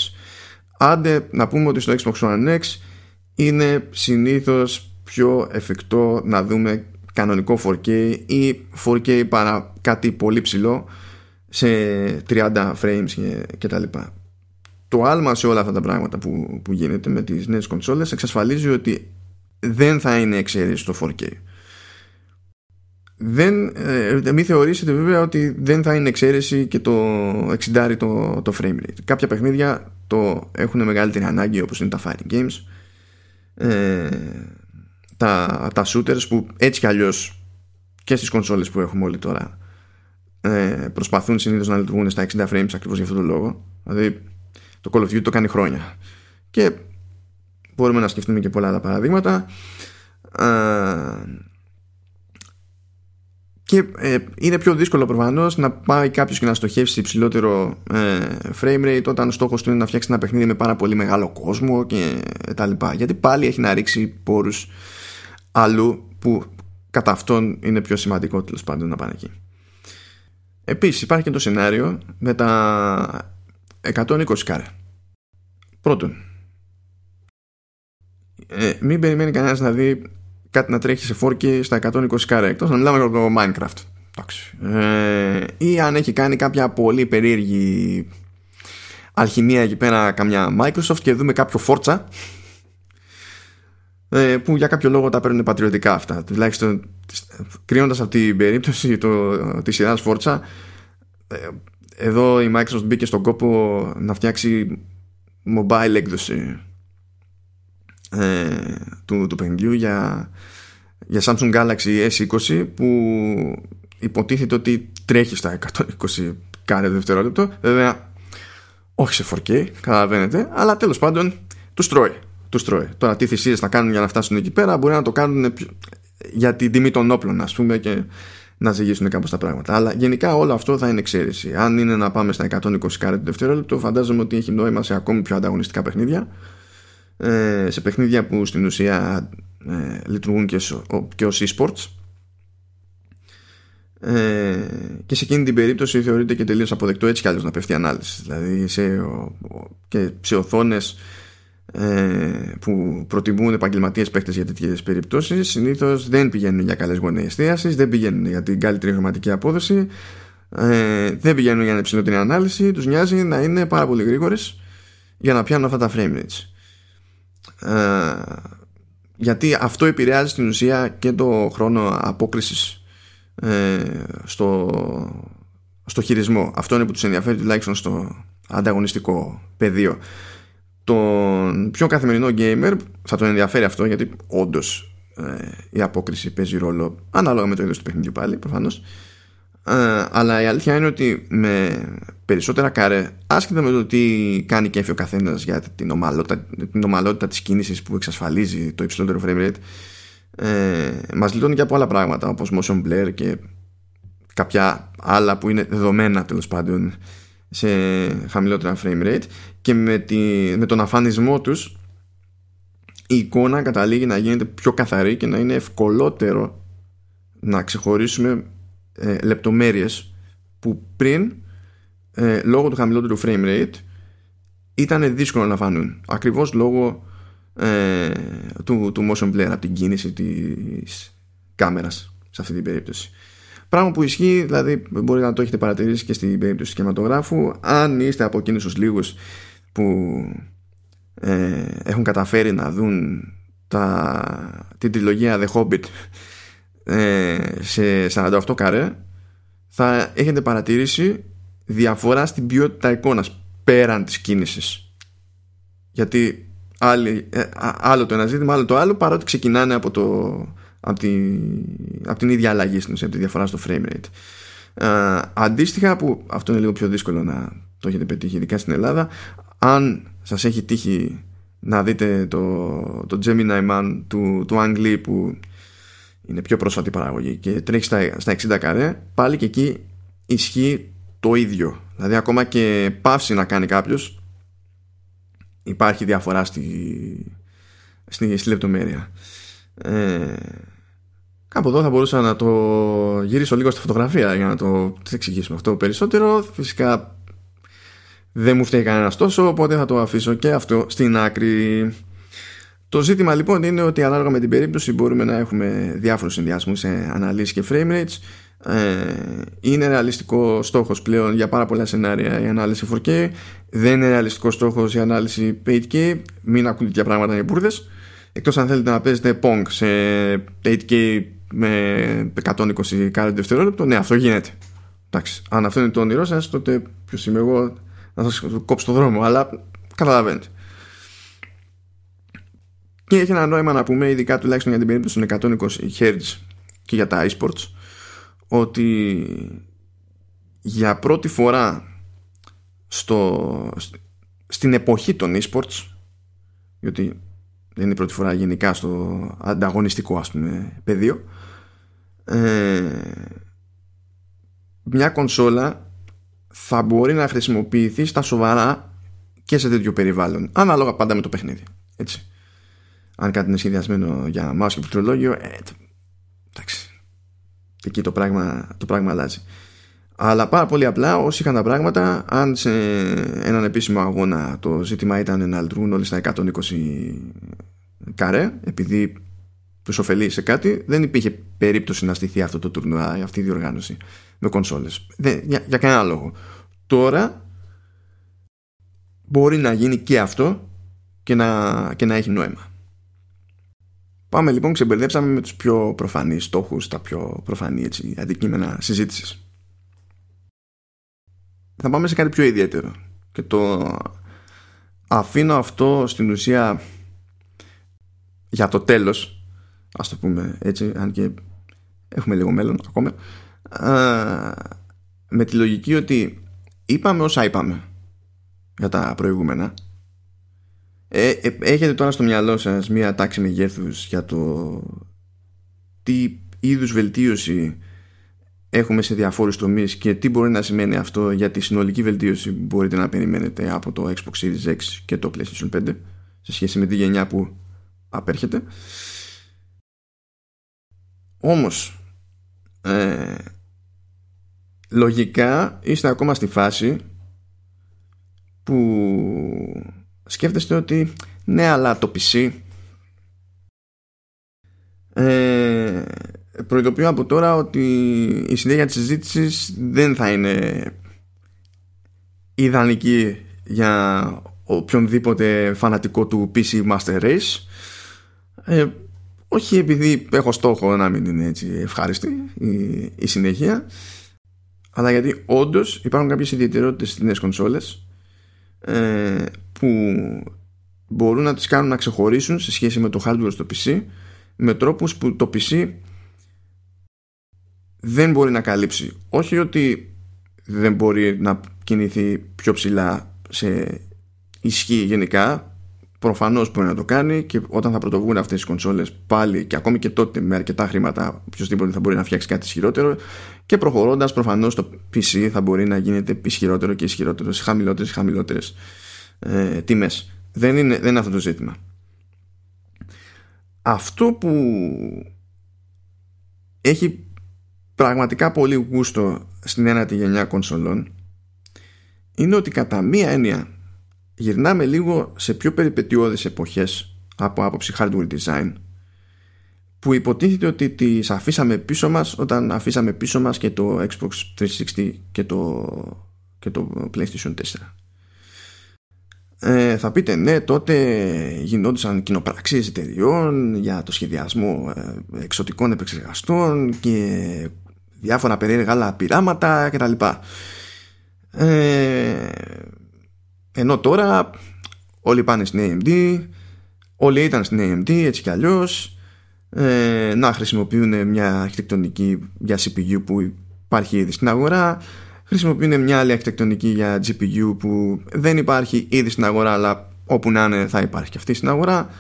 άντε να πούμε ότι στο Xbox One X είναι συνήθως πιο εφικτό να δούμε κανονικό 4K ή 4K παρά κάτι πολύ ψηλό σε 30 frames και, τα λοιπά. Το άλμα σε όλα αυτά τα πράγματα που, που γίνεται με τις νέες κονσόλες εξασφαλίζει ότι δεν θα είναι εξαίρεση στο 4K. Δεν, ε, μην θεωρήσετε βέβαια ότι δεν θα είναι εξαίρεση και το 60 το, το frame rate. Κάποια παιχνίδια το έχουν μεγαλύτερη ανάγκη όπως είναι τα fighting games ε, τα, τα shooters που έτσι κι αλλιώς και στις κονσόλες που έχουμε όλοι τώρα ε, προσπαθούν συνήθως να λειτουργούν στα 60 frames ακριβώς για αυτόν τον λόγο. Δηλαδή το Call of Duty το κάνει χρόνια. Και μπορούμε να σκεφτούμε και πολλά άλλα παραδείγματα και ε, είναι πιο δύσκολο προφανώς να πάει κάποιος και να στοχεύσει υψηλότερο ε, frame rate όταν ο στόχος του είναι να φτιάξει ένα παιχνίδι με πάρα πολύ μεγάλο κόσμο και τα λοιπά. Γιατί πάλι έχει να ρίξει πόρους αλλού που κατά αυτόν είναι πιο σημαντικό τέλος πάντων να πάνε εκεί. Επίσης υπάρχει και το σενάριο με τα 120 κάρε. Πρώτον, ε, μην περιμένει κανένας να δει κάτι να τρέχει σε 4K στα 120 κάρε εκτός να μιλάμε για το Minecraft. Ε, ή αν έχει κάνει κάποια πολύ περίεργη αλχημία εκεί πέρα καμιά Microsoft και δούμε κάποιο Forza ε, που για κάποιο λόγο τα παίρνουν πατριωτικά αυτά. Τουλάχιστον κρίνοντας από την περίπτωση το, της σειράς Forza ε, εδώ η Microsoft μπήκε στον κόπο να φτιάξει mobile έκδοση ε, του, του παιχνιδιού για, για Samsung Galaxy S20 που υποτίθεται ότι τρέχει στα 120 κάθε δευτερόλεπτο βέβαια όχι σε 4K καταλαβαίνετε αλλά τέλος πάντων τους τρώει τους τρώει. Τώρα τι θυσίες θα κάνουν για να φτάσουν εκεί πέρα μπορεί να το κάνουν για την τιμή των όπλων ας πούμε και να ζυγίσουν κάπως τα πράγματα. Αλλά γενικά όλο αυτό θα είναι εξαίρεση. Αν είναι να πάμε στα 120 κάρε το δευτερόλεπτο, φαντάζομαι ότι έχει νόημα σε ακόμη πιο ανταγωνιστικά παιχνίδια. Ε, σε παιχνίδια που στην ουσία ε, λειτουργούν και, και ως e-sports ε, και σε εκείνη την περίπτωση θεωρείται και τελείως αποδεκτό έτσι κι άλλως να πέφτει ανάλυση δηλαδή σε, και σε οθόνες ε, που προτιμούν επαγγελματίες παίχτε για τέτοιες περιπτώσεις συνήθως δεν πηγαίνουν για καλές γωνίε εστίασης, δεν πηγαίνουν για την καλύτερη χρηματική απόδοση, ε, δεν πηγαίνουν για υψηλότερη ανάλυση. Τους νοιάζει να είναι πάρα πολύ γρήγορες για να πιάνουν αυτά τα frame rates. Ε, γιατί αυτό επηρεάζει στην ουσία και το χρόνο απόκρισης ε, στο, στο χειρισμό. Αυτό είναι που τους ενδιαφέρει τουλάχιστον στο ανταγωνιστικό πεδίο. Τον πιο καθημερινό gamer θα τον ενδιαφέρει αυτό γιατί όντως ε, η απόκριση παίζει ρόλο ανάλογα με το είδος του παιχνιδιού πάλι προφανώς ε, αλλά η αλήθεια είναι ότι με περισσότερα καρέ άσχετα με το τι κάνει και ο καθένας για την ομαλότητα, την ομαλότητα της κίνησης που εξασφαλίζει το υψηλότερο frame rate ε, μας λιτώνει και από άλλα πράγματα όπως motion blur και κάποια άλλα που είναι δεδομένα τέλος πάντων σε χαμηλότερα frame rate. Και με, τη, με τον αφανισμό τους η εικόνα καταλήγει να γίνεται πιο καθαρή και να είναι ευκολότερο να ξεχωρίσουμε ε, λεπτομέρειες που πριν ε, λόγω του χαμηλότερου frame rate ήταν δύσκολο να φανούν. Ακριβώς λόγω ε, του, του motion blur από την κίνηση της κάμερας σε αυτή την περίπτωση. Πράγμα που ισχύει δηλαδή μπορείτε να το έχετε παρατηρήσει και στην περίπτωση του σχηματογράφου αν είστε από εκείνους τους λίγους που ε, έχουν καταφέρει να δουν τα, την τριλογία The Hobbit ε, σε 48 καρέ θα έχετε παρατηρήσει διαφορά στην ποιότητα εικόνας πέραν της κίνησης. Γιατί άλλη, ε, άλλο το ένα ζήτημα άλλο το άλλο παρότι ξεκινάνε από, το, από, τη, από την ίδια αλλαγή στην από τη διαφορά στο frame rate. Ε, αντίστοιχα που αυτό είναι λίγο πιο δύσκολο να το έχετε πετύχει ειδικά στην Ελλάδα αν σας έχει τύχει να δείτε το, το Gemini Man του, του Ang που είναι πιο πρόσφατη παραγωγή και τρέχει στα, στα 60 καρέ πάλι και εκεί ισχύει το ίδιο. Δηλαδή ακόμα και παύση να κάνει κάποιος, υπάρχει διαφορά στη, στη, στη λεπτομέρεια. Ε, κάπου εδώ θα μπορούσα να το γυρίσω λίγο στη φωτογραφία για να το εξηγήσουμε αυτό περισσότερο. Φυσικά δεν μου φταίει κανένας τόσο οπότε θα το αφήσω και αυτό στην άκρη το ζήτημα λοιπόν είναι ότι ανάλογα με την περίπτωση μπορούμε να έχουμε διάφορους συνδυασμούς σε αναλύσεις και frame rates. Ε, είναι ρεαλιστικό στόχος πλέον για πάρα πολλά σενάρια η ανάλυση 4K δεν είναι ρεαλιστικό στόχος η ανάλυση 8K μην ακούτε τέτοια πράγματα οι μπουρδες. Εκτός αν θέλετε να παίζετε Pong σε 8K με 120 κάρτε δευτερόλεπτο ναι αυτό γίνεται. Εντάξει, αν αυτό είναι το όνειρό σας τότε ποιος είμαι εγώ να σας κόψω το δρόμο αλλά καταλαβαίνετε και έχει ένα νόημα να πούμε ειδικά τουλάχιστον για την περίπτωση των 120 Hz και για τα eSports ότι για πρώτη φορά στο, στην εποχή των eSports γιατί δεν είναι η πρώτη φορά γενικά στο ανταγωνιστικό ας πούμε πεδίο ε, μια κονσόλα θα μπορεί να χρησιμοποιηθεί στα σοβαρά και σε τέτοιο περιβάλλον ανάλογα πάντα με το παιχνίδι έτσι αν κάτι είναι σχεδιασμένο για mouse και πληκτρολόγιο ε, εντάξει. Εκεί το πράγμα, το πράγμα αλλάζει. Αλλά πάρα πολύ απλά όσοι είχαν τα πράγματα αν σε έναν επίσημο αγώνα το ζήτημα ήταν να λειτουργούν όλοι στα 120 καρέ επειδή τους ωφελεί σε κάτι δεν υπήρχε περίπτωση να στηθεί αυτό το τουρνουά αυτή η διοργάνωση με κονσόλες. Για, για κανένα λόγο. Τώρα μπορεί να γίνει και αυτό και να, και να έχει νόημα Πάμε λοιπόν, ξεμπερδέψαμε με τους πιο προφανείς στόχους, τα πιο προφανή έτσι, αντικείμενα συζήτησης. Θα πάμε σε κάτι πιο ιδιαίτερο. Και το αφήνω αυτό στην ουσία για το τέλος, ας το πούμε έτσι, αν και έχουμε λίγο μέλλον ακόμα, με τη λογική ότι είπαμε όσα είπαμε για τα προηγούμενα ε, ε, έχετε τώρα στο μυαλό σας μία τάξη μεγέθους για το τι είδους βελτίωση έχουμε σε διαφόρους τομείς και τι μπορεί να σημαίνει αυτό για τη συνολική βελτίωση που μπορείτε να περιμένετε από το Xbox Series X και το PlayStation 5 σε σχέση με τη γενιά που απέρχεται. Όμως ε, λογικά είστε ακόμα στη φάση που σκέφτεστε ότι ναι αλλά το PC ε, προειδοποιώ από τώρα ότι η συνέχεια της συζήτησης δεν θα είναι ιδανική για οποιονδήποτε φανατικό του PC Master Race. Ε, όχι επειδή έχω στόχο να μην είναι έτσι ευχάριστη η, η συνέχεια αλλά γιατί όντως υπάρχουν κάποιες ιδιαιτερότητες στις νέες κονσόλες. Ε, που μπορούν να τις κάνουν να ξεχωρίσουν σε σχέση με το hardware στο PC με τρόπους που το PC δεν μπορεί να καλύψει. Όχι ότι δεν μπορεί να κινηθεί πιο ψηλά σε ισχύ γενικά προφανώς μπορεί να το κάνει και όταν θα πρωτοβούν αυτές οι κονσόλες πάλι και ακόμη και τότε με αρκετά χρήματα οποιοδήποτε θα μπορεί να φτιάξει κάτι ισχυρότερο και προχωρώντας προφανώς το PC θα μπορεί να γίνεται ισχυρότερο και ισχυρότερο σε χαμηλότερες και χαμηλότερες ε, τιμές. Δεν είναι, δεν είναι αυτό το ζήτημα. Αυτό που έχει πραγματικά πολύ γούστο στην ένατη γενιά κονσολών είναι ότι κατά μία έννοια γυρνάμε λίγο σε πιο περιπετειώδεις εποχές από άποψη hardware design που υποτίθεται ότι τις αφήσαμε πίσω μας όταν αφήσαμε πίσω μας και το Xbox 360 και το, και το PlayStation 4 ε, θα πείτε ναι τότε γινόντουσαν κοινοπραξίες εταιριών για το σχεδιασμό ε, εξωτικών επεξεργαστών και διάφορα περίεργα άλλα πειράματα κτλ. Ε, ενώ τώρα όλοι πάνε στην AMD όλοι ήταν στην AMD έτσι κι αλλιώς ε, να χρησιμοποιούν μια αρχιτεκτονική για CPU που υπάρχει ήδη στην αγορά χρησιμοποιούν μια άλλη αρχιτεκτονική για GPU που δεν υπάρχει ήδη στην αγορά αλλά όπου να είναι θα υπάρχει και αυτή στην αγορά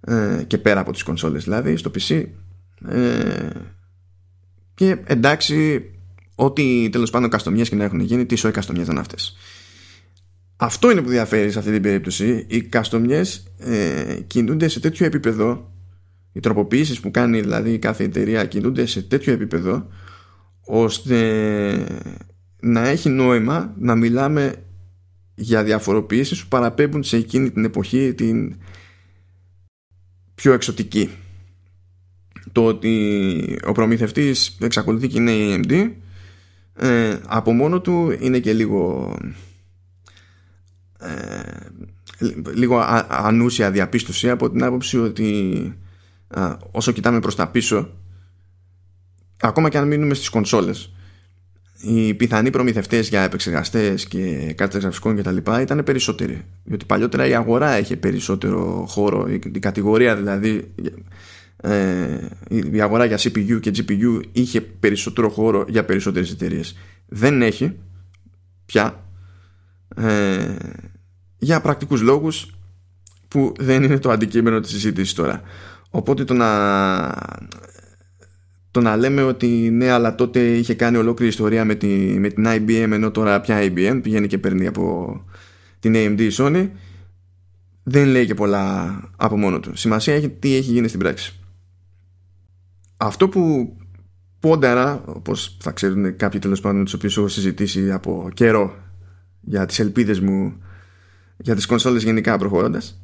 ε, και πέρα από τις κονσόλες δηλαδή στο PC ε, και εντάξει ό,τι τέλος πάντων καστομιές και να έχουν γίνει τι σοϊ καστομιές δεν αυτές. Αυτό είναι που διαφέρει σε αυτή την περίπτωση. Οι καστομιές ε, κινούνται σε τέτοιο επίπεδο οι τροποποιήσεις που κάνει δηλαδή κάθε εταιρεία κινούνται σε τέτοιο επίπεδο ώστε να έχει νόημα να μιλάμε για διαφοροποιήσεις που παραπέμπουν σε εκείνη την εποχή την πιο εξωτική. Το ότι ο προμηθευτής εξακολουθεί και είναι η AMD ε, από μόνο του είναι και λίγο ε, λίγο ανούσια διαπίστωση από την άποψη ότι όσο κοιτάμε προς τα πίσω ακόμα και αν μείνουμε στις κονσόλες οι πιθανοί προμηθευτές για επεξεργαστές και κάρτες γραφικών κτλ. ήταν περισσότεροι. Διότι παλιότερα η αγορά είχε περισσότερο χώρο, η κατηγορία δηλαδή, ε, η αγορά για CPU και GPU είχε περισσότερο χώρο για περισσότερες εταιρείες. Δεν έχει πια ε, για πρακτικούς λόγους που δεν είναι το αντικείμενο της συζήτησης τώρα. Οπότε το να το να λέμε ότι ναι αλλά τότε είχε κάνει ολόκληρη ιστορία με, τη, με την IBM ενώ τώρα πια IBM πηγαίνει και παίρνει από την AMD η Sony δεν λέει και πολλά από μόνο του. Σημασία έχει τι έχει γίνει στην πράξη. Αυτό που πόνταρα, όπως θα ξέρουν κάποιοι τέλος πάντων τους οποίους έχω συζητήσει από καιρό για τις ελπίδες μου για τις κονσόλες γενικά προχωρώντας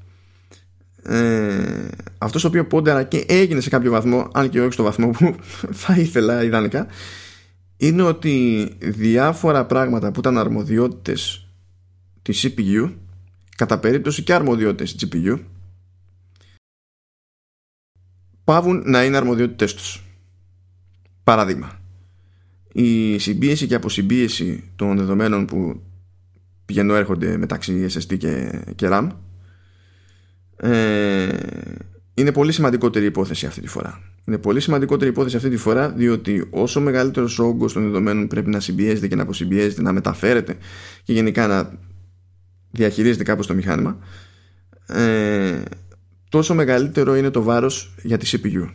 ε, αυτός το οποίος πόντερα και έγινε σε κάποιο βαθμό αν και όχι στο βαθμό που <laughs> θα ήθελα ιδανικά είναι ότι διάφορα πράγματα που ήταν αρμοδιότητες της CPU κατά περίπτωση και αρμοδιότητες της GPU πάβουν να είναι αρμοδιότητες τους. Παράδειγμα η συμπίεση και αποσυμπίεση των δεδομένων που πηγαίνουν έρχονται μεταξύ SSD και, και RAM ε, είναι πολύ σημαντικότερη υπόθεση αυτή τη φορά. Είναι πολύ σημαντικότερη υπόθεση αυτή τη φορά διότι όσο μεγαλύτερος ο όγκος των δεδομένων πρέπει να συμπιέζεται και να αποσυμπιέζεται, να μεταφέρεται και γενικά να διαχειρίζεται κάπως το μηχάνημα, ε, τόσο μεγαλύτερο είναι το βάρος για τη CPU.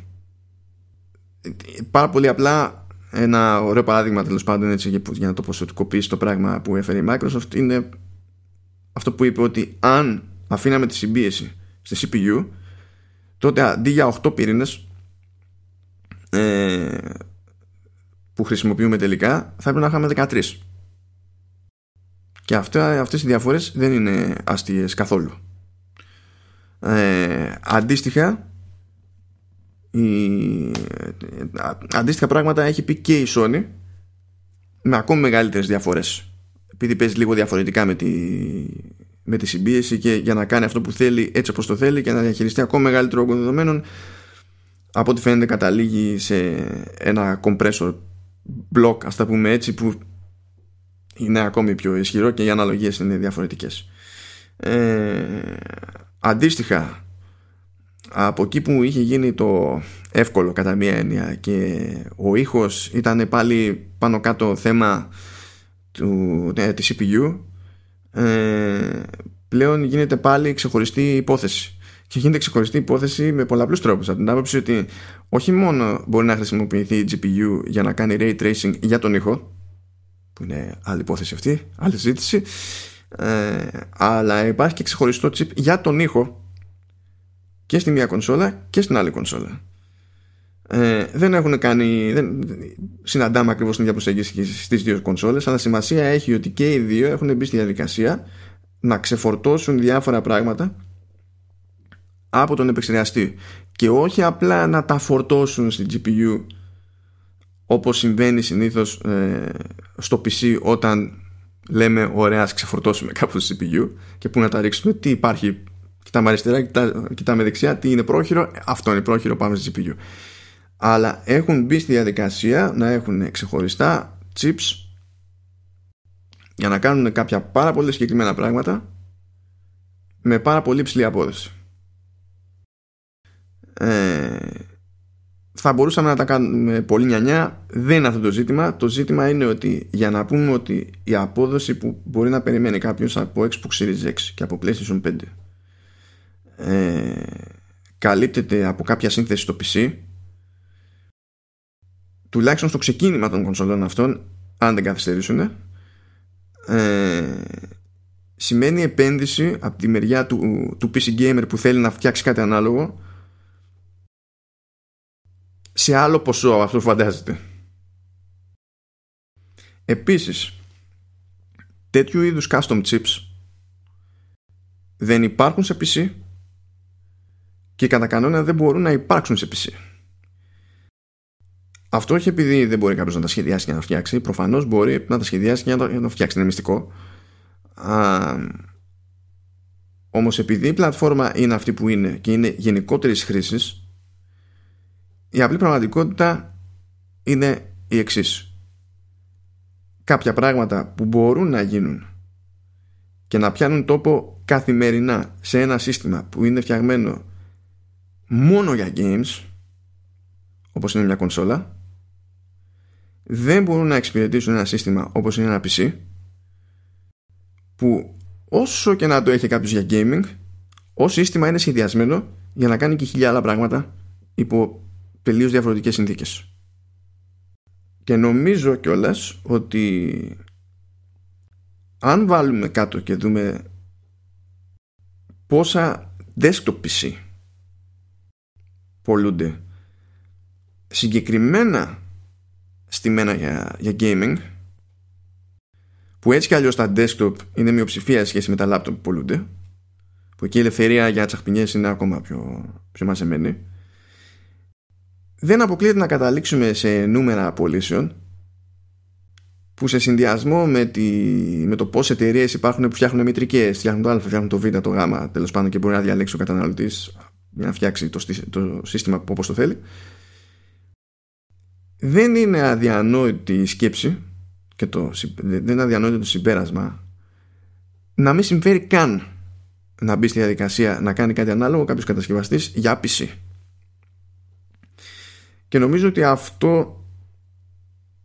Πάρα πολύ απλά ένα ωραίο παράδειγμα τέλος πάντων έτσι, για να το ποσοτικοποιήσει το πράγμα που έφερε η Microsoft είναι αυτό που είπε ότι αν αφήναμε τη συμπίεση στη CPU τότε αντί για 8 πυρήνες ε, που χρησιμοποιούμε τελικά θα έπρεπε να είχαμε 13 και αυτά, αυτές οι διαφορές δεν είναι αστείες καθόλου. Ε, αντίστοιχα η, αντίστοιχα πράγματα έχει πει και η Sony με ακόμη μεγαλύτερες διαφορές. Επειδή παίζει λίγο διαφορετικά με τη, με τη συμπίεση και για να κάνει αυτό που θέλει έτσι όπως το θέλει και να διαχειριστεί ακόμα μεγαλύτερο όγκο δεδομένων από ό,τι φαίνεται καταλήγει σε ένα compressor block ας τα πούμε έτσι που είναι ακόμη πιο ισχυρό και οι αναλογίες είναι διαφορετικές. Ε, αντίστοιχα από εκεί που είχε γίνει το εύκολο κατά μία έννοια και ο ήχος ήταν πάλι πάνω κάτω θέμα του, ε, της CPU ε, πλέον γίνεται πάλι ξεχωριστή υπόθεση. Και γίνεται ξεχωριστή υπόθεση με πολλαπλούς τρόπους. Από την άποψη ότι όχι μόνο μπορεί να χρησιμοποιηθεί η GPU για να κάνει ray tracing για τον ήχο, που είναι άλλη υπόθεση αυτή, άλλη συζήτηση, ε, αλλά υπάρχει και ξεχωριστό chip για τον ήχο και στη μία κονσόλα και στην άλλη κονσόλα. Ε, δεν έχουν κάνει. Δεν, συναντάμε ακριβώς την ίδια προσέγγιση στις δύο κονσόλες, αλλά σημασία έχει ότι και οι δύο έχουν μπει στη διαδικασία να ξεφορτώσουν διάφορα πράγματα από τον επεξεργαστή και όχι απλά να τα φορτώσουν στην GPU όπως συμβαίνει συνήθως ε, στο PC όταν λέμε ωραία ας ξεφορτώσουμε κάπου στο CPU και πού να τα ρίξουμε τι υπάρχει κοιτάμε αριστερά, κοιτά, κοιτάμε δεξιά τι είναι πρόχειρο, αυτό είναι πρόχειρο πάμε στο GPU αλλά έχουν μπει στη διαδικασία να έχουν ξεχωριστά chips για να κάνουν κάποια πάρα πολύ συγκεκριμένα πράγματα με πάρα πολύ ψηλή απόδοση. Ε, θα μπορούσαμε να τα κάνουμε πολύ νιανιά. Δεν είναι αυτό το ζήτημα. Το ζήτημα είναι ότι για να πούμε ότι η απόδοση που μπορεί να περιμένει κάποιος από Xbox Series X και από PlayStation 5 ε, καλύπτεται από κάποια σύνθεση στο PC τουλάχιστον στο ξεκίνημα των κονσολών αυτών αν δεν καθυστερήσουν ε, σημαίνει επένδυση από τη μεριά του, του PC Gamer που θέλει να φτιάξει κάτι ανάλογο σε άλλο ποσό από αυτό που φαντάζεται. Επίσης, τέτοιου είδους custom chips δεν υπάρχουν σε PC και κατά κανόνα δεν μπορούν να υπάρξουν σε PC. Αυτό όχι επειδή δεν μπορεί κάποιος να τα σχεδιάσει και να φτιάξει. Προφανώς μπορεί να τα σχεδιάσει και να τα φτιάξει. Είναι μυστικό. Όμως επειδή η πλατφόρμα είναι αυτή που είναι και είναι γενικότερης χρήσης, η απλή πραγματικότητα είναι η εξής. Κάποια πράγματα που μπορούν να γίνουν και να πιάνουν τόπο καθημερινά σε ένα σύστημα που είναι φτιαγμένο μόνο για games όπως είναι μια κονσόλα δεν μπορούν να εξυπηρετήσουν ένα σύστημα όπως είναι ένα PC που όσο και να το έχει κάποιος για gaming ο σύστημα είναι σχεδιασμένο για να κάνει και χιλιά άλλα πράγματα υπό τελείως διαφορετικές συνθήκες. Και νομίζω κιόλας ότι αν βάλουμε κάτω και δούμε πόσα desktop PC πολλούνται συγκεκριμένα στημένα για, για gaming που έτσι κι αλλιώς τα desktop είναι μειοψηφία σχέση με τα laptop που πολλούνται που εκεί η ελευθερία για τσαχπινιές είναι ακόμα πιο, πιο μαζεμένη δεν αποκλείεται να καταλήξουμε σε νούμερα απολύσεων που σε συνδυασμό με, τη, με το πόσε εταιρείες υπάρχουν που φτιάχνουν μητρικές, φτιάχνουν το Α, φτιάχνουν το Β, το Γ, τέλος πάντων και μπορεί να διαλέξει ο καταναλωτής για να φτιάξει το, το σύστημα όπως το θέλει. Δεν είναι αδιανόητη η σκέψη και το, δεν είναι αδιανόητο το συμπέρασμα να μην συμφέρει καν να μπει στη διαδικασία να κάνει κάτι ανάλογο κάποιος κατασκευαστής για PC. Και νομίζω ότι αυτό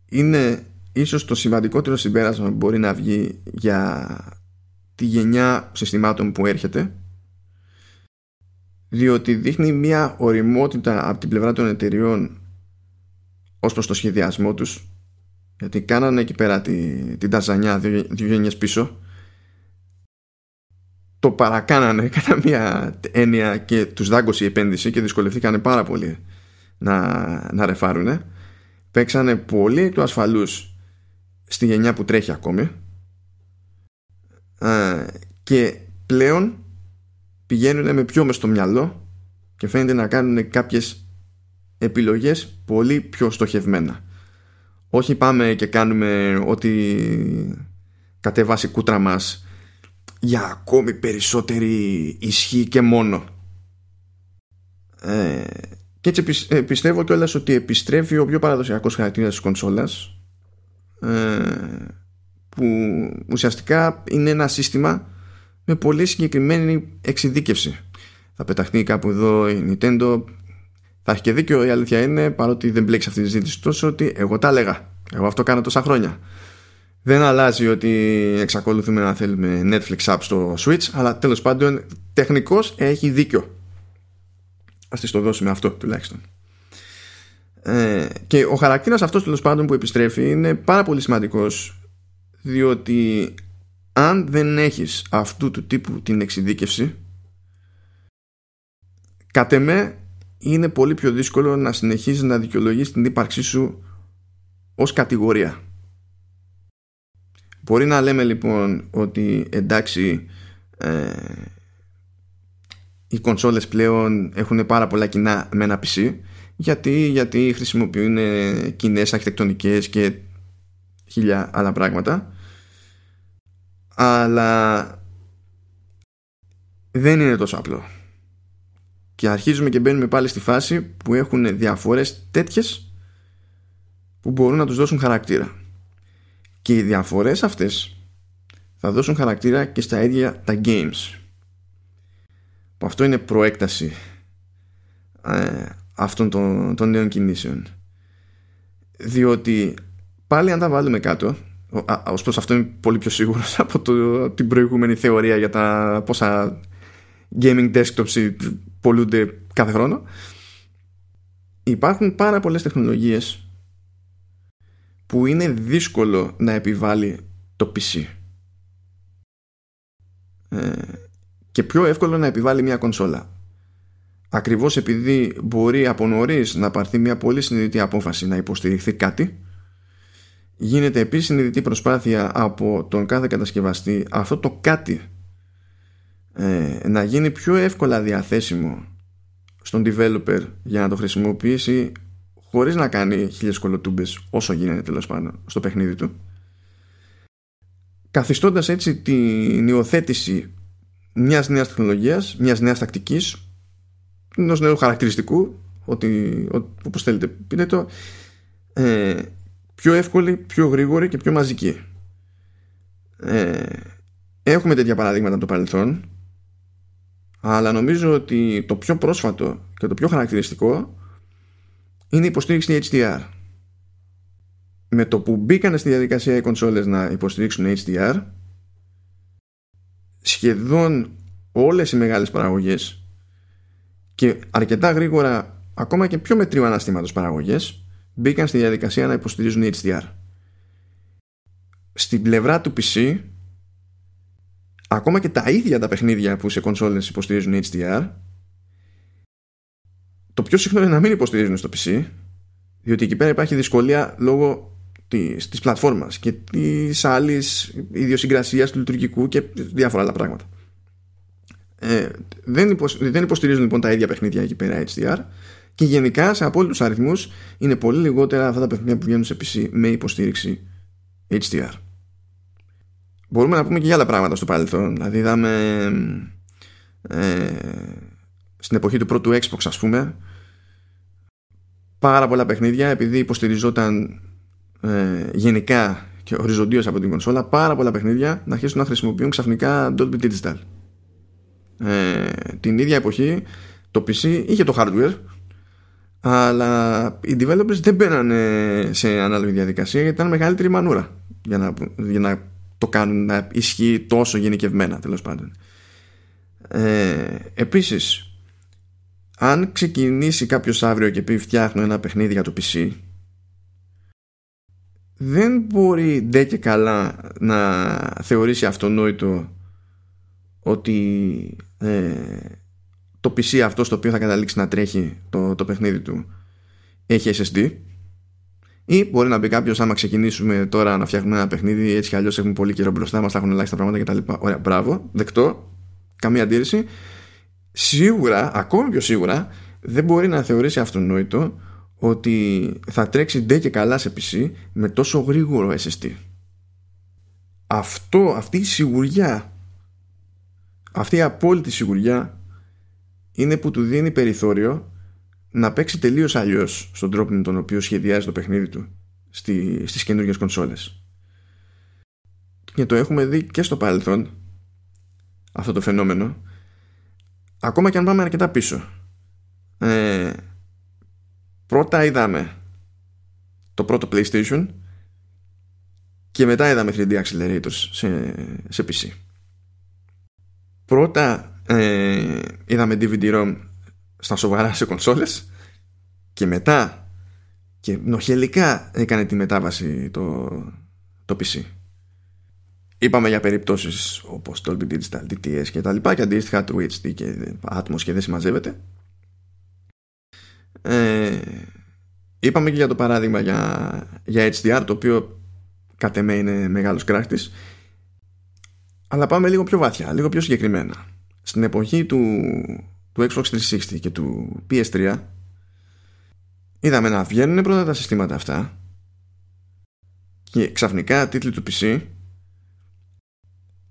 είναι ίσως το σημαντικότερο συμπέρασμα που μπορεί να βγει για τη γενιά συστημάτων που έρχεται διότι δείχνει μια οριμότητα από την πλευρά των εταιριών ως προς το σχεδιασμό τους. Γιατί κάνανε εκεί πέρα την, την ταζανιά δύο, δύο γενιές πίσω. Το παρακάνανε <laughs> κατά μια έννοια και τους δάγκωσε η επένδυση και δυσκολευτήκανε πάρα πολύ να, να ρεφάρουνε. Παίξανε πολύ του ασφαλούς στη γενιά που τρέχει ακόμη. Ε, και πλέον πηγαίνουν με πιο μες στο μυαλό και φαίνεται να κάνουν κάποιες επιλογές πολύ πιο στοχευμένα όχι πάμε και κάνουμε ότι κατεβάσει κούτρα μας για ακόμη περισσότερη ισχύ και μόνο ε, και έτσι ε, πιστεύω κιόλας ότι επιστρέφει ο πιο παραδοσιακός χαρακτήρας της κονσόλας ε, που ουσιαστικά είναι ένα σύστημα με πολύ συγκεκριμένη εξειδίκευση. Θα πεταχτεί κάπου εδώ η Nintendo θα έχει και δίκιο η αλήθεια είναι παρότι δεν μπλέξει αυτή τη ζήτηση τόσο ότι εγώ τα έλεγα. Εγώ αυτό κάνω τόσα χρόνια. Δεν αλλάζει ότι εξακολουθούμε να θέλουμε Netflix app στο Switch αλλά τέλος πάντων τεχνικός έχει δίκιο. Ας της το δώσουμε αυτό τουλάχιστον. Ε, και ο χαρακτήρας αυτός τέλος πάντων που επιστρέφει είναι πάρα πολύ σημαντικός διότι αν δεν έχεις αυτού του τύπου την εξειδίκευση κατ' εμέ είναι πολύ πιο δύσκολο να συνεχίζεις να δικαιολογείς την ύπαρξή σου ως κατηγορία. Μπορεί να λέμε λοιπόν ότι εντάξει ε, οι κονσόλες πλέον έχουν πάρα πολλά κοινά με ένα PC γιατί, γιατί χρησιμοποιούν κοινές αρχιτεκτονικές και χίλια άλλα πράγματα αλλά δεν είναι τόσο απλό και αρχίζουμε και μπαίνουμε πάλι στη φάση που έχουν διαφορές τέτοιες που μπορούν να τους δώσουν χαρακτήρα. Και οι διαφορές αυτές θα δώσουν χαρακτήρα και στα ίδια τα games. Που αυτό είναι προέκταση ε, αυτών των, των νέων κινήσεων. Διότι πάλι αν τα βάλουμε κάτω ως προς αυτό είμαι πολύ πιο σίγουρος <laughs> από το, την προηγούμενη θεωρία για τα πόσα gaming desktops πολλούνται κάθε χρόνο. Υπάρχουν πάρα πολλές τεχνολογίες που είναι δύσκολο να επιβάλλει το PC ε, και πιο εύκολο να επιβάλλει μια κονσόλα. Ακριβώς επειδή μπορεί από νωρίς να πάρθει μια πολύ συνειδητή απόφαση να υποστηριχθεί κάτι γίνεται επίσης συνειδητή προσπάθεια από τον κάθε κατασκευαστή αυτό το κάτι ε, να γίνει πιο εύκολα διαθέσιμο στον developer για να το χρησιμοποιήσει χωρίς να κάνει χίλιες κολοτούμπες όσο γίνεται τέλος πάντων στο παιχνίδι του. Καθιστώντας έτσι την υιοθέτηση μιας νέας τεχνολογίας, μιας νέας τακτικής ενός νέου χαρακτηριστικού ότι, όπως θέλετε πείτε το ε, πιο εύκολη, πιο γρήγορη και πιο μαζική. Ε, έχουμε τέτοια παραδείγματα από το παρελθόν αλλά νομίζω ότι το πιο πρόσφατο και το πιο χαρακτηριστικό είναι η υποστήριξη HDR. Με το που μπήκαν στη διαδικασία οι κονσόλες να υποστηρίξουν HDR σχεδόν όλες οι μεγάλες παραγωγές και αρκετά γρήγορα ακόμα και πιο μετρίου αναστήματος παραγωγές μπήκαν στη διαδικασία να υποστηρίζουν HDR. Στην πλευρά του PC ακόμα και τα ίδια τα παιχνίδια που σε κονσόλες υποστηρίζουν HDR το πιο συχνό είναι να μην υποστηρίζουν στο PC διότι εκεί πέρα υπάρχει δυσκολία λόγω της, της πλατφόρμας και της άλλης ιδιοσυγκρασίας του λειτουργικού και διάφορα άλλα πράγματα. Ε, δεν, δεν υποστηρίζουν λοιπόν τα ίδια παιχνίδια εκεί πέρα HDR και γενικά σε απόλυτους αριθμούς είναι πολύ λιγότερα αυτά τα παιχνίδια που βγαίνουν σε PC με υποστήριξη HDR μπορούμε να πούμε και για άλλα πράγματα στο παρελθόν. Δηλαδή είδαμε ε, στην εποχή του πρώτου Xbox ας πούμε πάρα πολλά παιχνίδια επειδή υποστηριζόταν ε, γενικά και οριζοντίως από την κονσόλα πάρα πολλά παιχνίδια να αρχίσουν να χρησιμοποιούν ξαφνικά Dolby Digital. Ε, την ίδια εποχή το PC είχε το hardware αλλά οι developers δεν μπαίνανε σε ανάλογη διαδικασία γιατί ήταν μεγαλύτερη μανούρα για να, για να το κάνουν να ισχύει τόσο γενικευμένα τέλος πάντων. Ε, επίσης αν ξεκινήσει κάποιος αύριο και πει φτιάχνω ένα παιχνίδι για το PC δεν μπορεί ντε και καλά να θεωρήσει αυτονόητο ότι ε, το PC αυτό στο οποίο θα καταλήξει να τρέχει το, το παιχνίδι του έχει SSD ή μπορεί να μπει κάποιος, άμα ξεκινήσουμε τώρα να φτιάχνουμε ένα παιχνίδι, έτσι κι αλλιώς έχουμε πολύ καιρό μπροστά μας, θα έχουν ελάχιστα πράγματα κτλ. Ωραία, μπράβο, δεκτό, καμία αντίρρηση. Σίγουρα, ακόμη πιο σίγουρα, δεν μπορεί να θεωρήσει αυτονόητο ότι θα τρέξει ντε και καλά σε PC με τόσο γρήγορο SSD. Αυτό, αυτή η σιγουριά, αυτή η απόλυτη σιγουριά είναι που του δίνει περιθώριο να παίξει τελείως αλλιώς στον τρόπο με τον οποίο σχεδιάζει το παιχνίδι του στι, στις καινούργιες κονσόλες. Και το έχουμε δει και στο παρελθόν αυτό το φαινόμενο ακόμα και αν πάμε αρκετά πίσω. Ε, πρώτα είδαμε το πρώτο PlayStation και μετά είδαμε 3D accelerators σε, σε PC πρώτα ε, είδαμε DVD-ROM στα σοβαρά σε κονσόλες και μετά και νοχελικά έκανε τη μετάβαση το, το PC. Είπαμε για περιπτώσεις όπως Dolby Digital, DTS και τα λοιπά και αντίστοιχα του HD και Atmos και δεν συμμαζεύεται. ε, είπαμε και για το παράδειγμα για, για HDR το οποίο κατ' εμέ είναι μεγάλος κράχτης αλλά πάμε λίγο πιο βαθιά, λίγο πιο συγκεκριμένα στην εποχή του, του Xbox 360 και του PS3 είδαμε να βγαίνουν πρώτα τα συστήματα αυτά και ξαφνικά τίτλοι του PC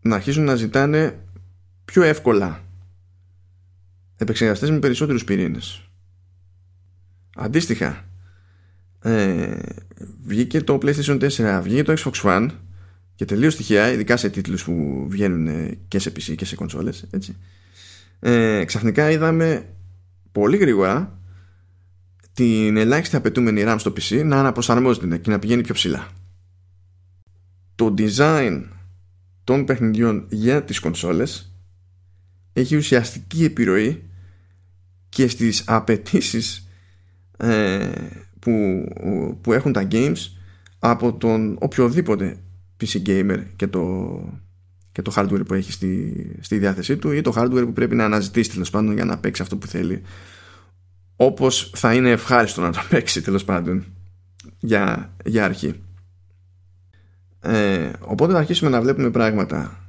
να αρχίζουν να ζητάνε πιο εύκολα επεξεργαστές με περισσότερους πυρήνες. Αντίστοιχα ε, βγήκε το PlayStation 4 βγήκε το Xbox One και τελείως στοιχεία ειδικά σε τίτλους που βγαίνουν και σε PC και σε κονσόλες έτσι, ε, ξαφνικά είδαμε πολύ γρήγορα την ελάχιστη απαιτούμενη RAM στο PC να αναπροσαρμόζεται και να πηγαίνει πιο ψηλά. Το design των παιχνιδιών για τις κονσόλες έχει ουσιαστική επιρροή και στις απαιτήσεις ε, που, που έχουν τα games από τον οποιοδήποτε PC gamer και το, και το hardware που έχει στη, στη διάθεσή του ή το hardware που πρέπει να αναζητήσει τέλος πάντων για να παίξει αυτό που θέλει. Όπως θα είναι ευχάριστο να το <laughs> παίξει τέλος πάντων για, για αρχή. Ε, οπότε θα αρχίσουμε να βλέπουμε πράγματα.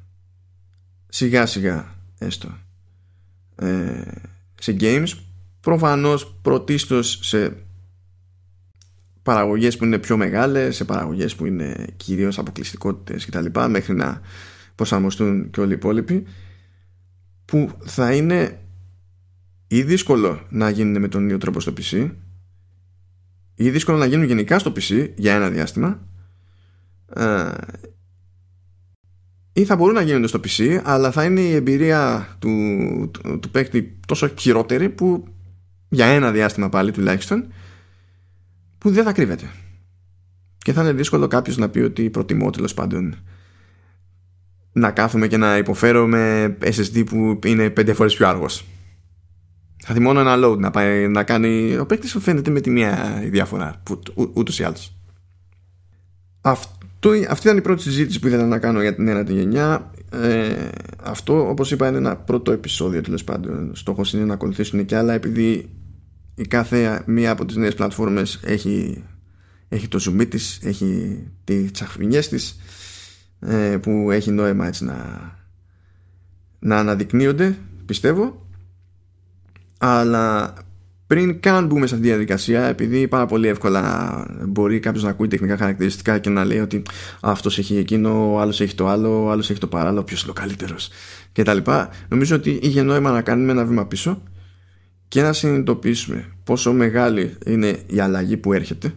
Σιγά σιγά έστω. Ε, σε games προφανώς πρωτίστως σε παραγωγές που είναι πιο μεγάλες σε παραγωγές που είναι κυρίως αποκλειστικότητες κτλ μέχρι να προσαρμοστούν και όλοι οι υπόλοιποι που θα είναι ή δύσκολο να γίνουν με τον ίδιο τρόπο στο PC ή δύσκολο να γίνουν γενικά στο PC για ένα διάστημα ε, ή θα μπορούν να γίνονται στο PC αλλά θα είναι η εμπειρία του, του, του παίκτη τόσο χειρότερη που για ένα διάστημα πάλι τουλάχιστον που δεν θα κρύβεται. Και θα είναι δύσκολο κάποιος να πει ότι προτιμώ τέλος πάντων να κάθομαι και να υποφέρω με SSD που είναι πέντε φορές πιο άργος θα δει μόνο ένα load να, πάει, να κάνει ο παίκτης φαίνεται με τη μία διαφορά ούτως ή άλλως αυτό το, αυτή ήταν η πρώτη συζήτηση που ήθελα να κάνω για την ένατη γενιά. Ε, αυτό, όπως είπα, είναι ένα πρώτο επεισόδιο τέλος πάντων. Στόχος είναι να ακολουθήσουν και άλλα, επειδή η κάθε μία από τις νέες πλατφόρμες έχει, έχει το zoom της, έχει τις τσαχφινιές της, ε, που έχει νόημα έτσι να, να αναδεικνύονται, πιστεύω. Αλλά πριν καν μπούμε σε αυτή τη διαδικασία, επειδή πάρα πολύ εύκολα μπορεί κάποιος να ακούει τεχνικά χαρακτηριστικά και να λέει ότι αυτός έχει εκείνο, ο άλλος έχει το άλλο, ο άλλος έχει το παράλληλο, ποιος είναι ο καλύτερος κτλ. Νομίζω ότι είχε νόημα να κάνουμε ένα βήμα πίσω και να συνειδητοποιήσουμε πόσο μεγάλη είναι η αλλαγή που έρχεται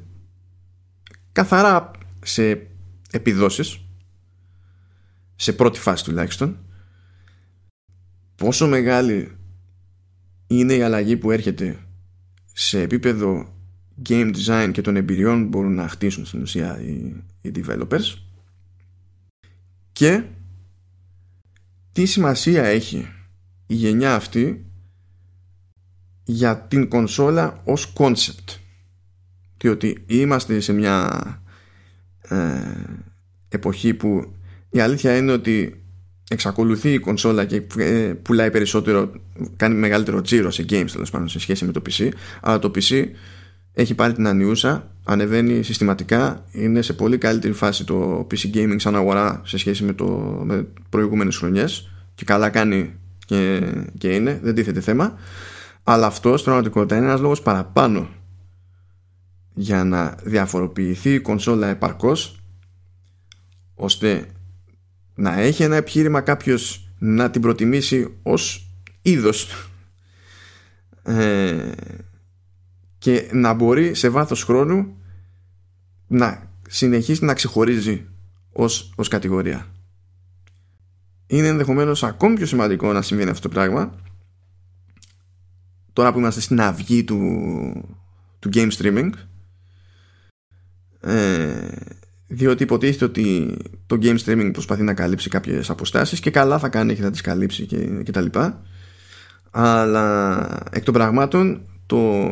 καθαρά σε επιδόσεις σε πρώτη φάση τουλάχιστον πόσο μεγάλη είναι η αλλαγή που έρχεται σε επίπεδο game design και των εμπειριών που μπορούν να χτίσουν στην ουσία οι, οι developers και τι σημασία έχει η γενιά αυτή για την κονσόλα ως concept. Διότι είμαστε σε μια ε, εποχή που η αλήθεια είναι ότι εξακολουθεί η κονσόλα και ε, πουλάει περισσότερο, κάνει μεγαλύτερο τζίρο σε games τέλος πάντων σε σχέση με το PC. Αλλά το PC έχει πάρει την ανιούσα, ανεβαίνει συστηματικά, είναι σε πολύ καλύτερη φάση το PC gaming σαν αγορά σε σχέση με, το, με προηγούμενες χρονιές και καλά κάνει και, και είναι, δεν τίθεται θέμα. Αλλά αυτό στην πραγματικότητα είναι ένας λόγος παραπάνω για να διαφοροποιηθεί η κονσόλα επαρκώς ώστε να έχει ένα επιχείρημα κάποιος να την προτιμήσει ως είδος ε, και να μπορεί σε βάθος χρόνου να συνεχίσει να ξεχωρίζει ως, ως κατηγορία. Είναι ενδεχομένως ακόμη πιο σημαντικό να συμβαίνει αυτό το πράγμα τώρα που είμαστε στην αυγή του, του game streaming ε, διότι υποτίθεται ότι το game streaming προσπαθεί να καλύψει κάποιες αποστάσεις και καλά θα κάνει και θα τις καλύψει και, και τα λοιπά. Αλλά εκ των πραγμάτων το,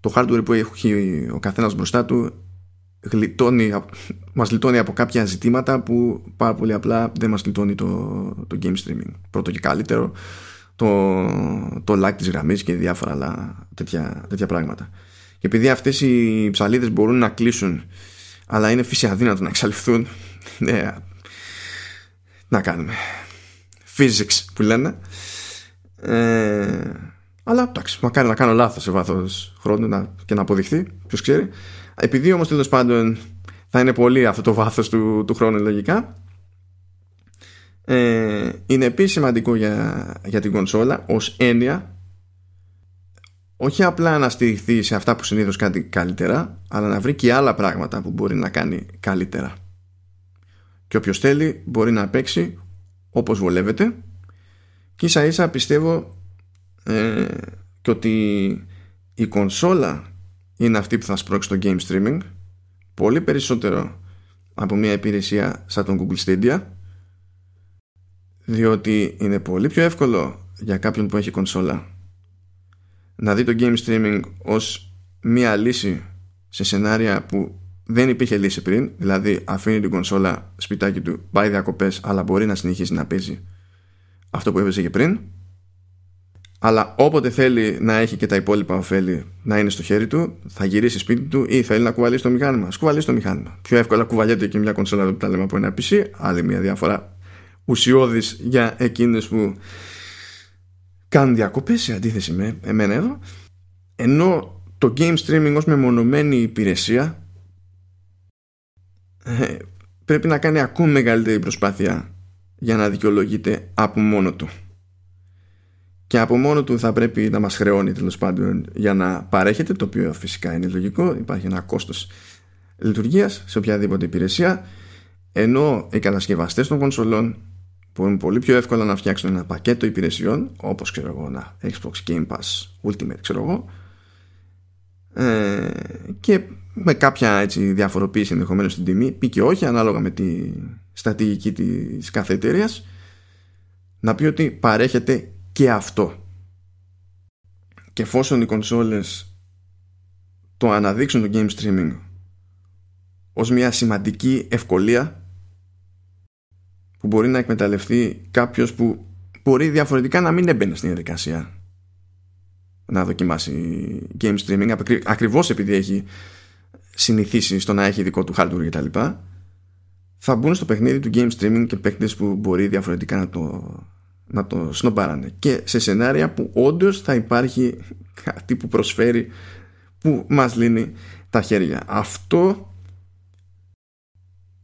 το hardware που έχει ο καθένας μπροστά του γλιτώνει, μας γλιτώνει από κάποια ζητήματα που πάρα πολύ απλά δεν μας γλιτώνει το, το game streaming. Πρώτο και καλύτερο το, το like της γραμμής και διάφορα άλλα τέτοια, τέτοια πράγματα. Και επειδή αυτές οι ψαλίδες μπορούν να κλείσουν αλλά είναι φύση αδύνατο να εξαλειφθούν. Ναι, να κάνουμε. Physics που λένε. Ε, αλλά εντάξει μακάρι να κάνω λάθος σε βάθος χρόνου να, και να αποδειχθεί ποιος ξέρει. Επειδή όμως τέλος πάντων θα είναι πολύ αυτό το βάθος του, του χρόνου λογικά ε, είναι επίσης σημαντικό για, για την κονσόλα ως έννοια όχι απλά να στηριχθεί σε αυτά που συνήθως κάνει καλύτερα αλλά να βρει και άλλα πράγματα που μπορεί να κάνει καλύτερα. Και όποιος θέλει μπορεί να παίξει όπως βολεύεται. Και ίσα ίσα πιστεύω ε, και ότι η κονσόλα είναι αυτή που θα σπρώξει το game streaming πολύ περισσότερο από μια υπηρεσία σαν τον Google Stadia διότι είναι πολύ πιο εύκολο για κάποιον που έχει κονσόλα να δει το game streaming ως μια λύση σε σενάρια που δεν υπήρχε λύση πριν δηλαδή αφήνει την κονσόλα σπιτάκι του πάει διακοπές αλλά μπορεί να συνεχίσει να παίζει αυτό που έπαιζε και πριν αλλά όποτε θέλει να έχει και τα υπόλοιπα ωφέλη να είναι στο χέρι του, θα γυρίσει σπίτι του ή θέλει να κουβαλήσει το μηχάνημα. Σκουβαλήσει το μηχάνημα. Πιο εύκολα κουβαλιέται και μια κονσόλα που τα λέμε από ένα PC, άλλη μια διαφορά ουσιώδη για εκείνε που κάνουν διακοπές σε αντίθεση με εμένα εδώ. Ενώ το game streaming ως μεμονωμένη υπηρεσία ε, πρέπει να κάνει ακόμη μεγαλύτερη προσπάθεια για να δικαιολογείται από μόνο του και από μόνο του θα πρέπει να μας χρεώνει τέλος πάντων για να παρέχεται το οποίο φυσικά είναι λογικό υπάρχει ένα κόστος λειτουργίας σε οποιαδήποτε υπηρεσία ενώ οι κατασκευαστές των κονσολών μπορούν πολύ πιο εύκολα να φτιάξουν ένα πακέτο υπηρεσιών όπως ξέρω εγώ ένα Xbox Game Pass Ultimate ξέρω εγώ ε, και με κάποια έτσι, διαφοροποίηση ενδεχομένως στην τιμή ή και όχι ανάλογα με τη στρατηγική της κάθε εταιρεία, να πει ότι παρέχεται και αυτό. Και εφόσον οι κονσόλες το αναδείξουν το game streaming ως μια σημαντική ευκολία που μπορεί να εκμεταλλευτεί κάποιος που μπορεί διαφορετικά να μην έμπαινε στην διαδικασία να δοκιμάσει game streaming ακριβώς επειδή έχει συνηθίσει στο να έχει δικό του hardware κτλ θα μπουν στο παιχνίδι του game streaming και παίκτες που μπορεί διαφορετικά να το να το σνομπάρανε. Και σε σενάρια που όντως θα υπάρχει κάτι που προσφέρει που μας λύνει τα χέρια. Αυτό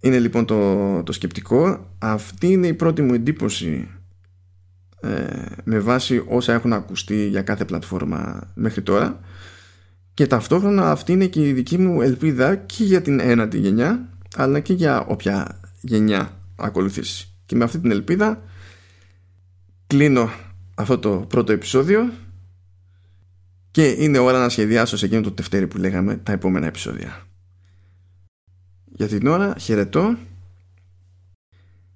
είναι λοιπόν το, το σκεπτικό αυτή είναι η πρώτη μου εντύπωση ε, με βάση όσα έχουν ακουστεί για κάθε πλατφόρμα μέχρι τώρα. Και ταυτόχρονα αυτή είναι και η δική μου ελπίδα και για την ένατη γενιά αλλά και για όποια γενιά ακολουθήσει. Και με αυτή την ελπίδα κλείνω αυτό το πρώτο επεισόδιο. Και είναι ώρα να σχεδιάσω σε εκείνο το τευτέρι που λέγαμε τα επόμενα επεισόδια. Για την ώρα χαιρετώ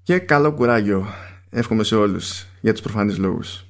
και καλό κουράγιο εύχομαι σε όλους για τους προφανείς λόγους.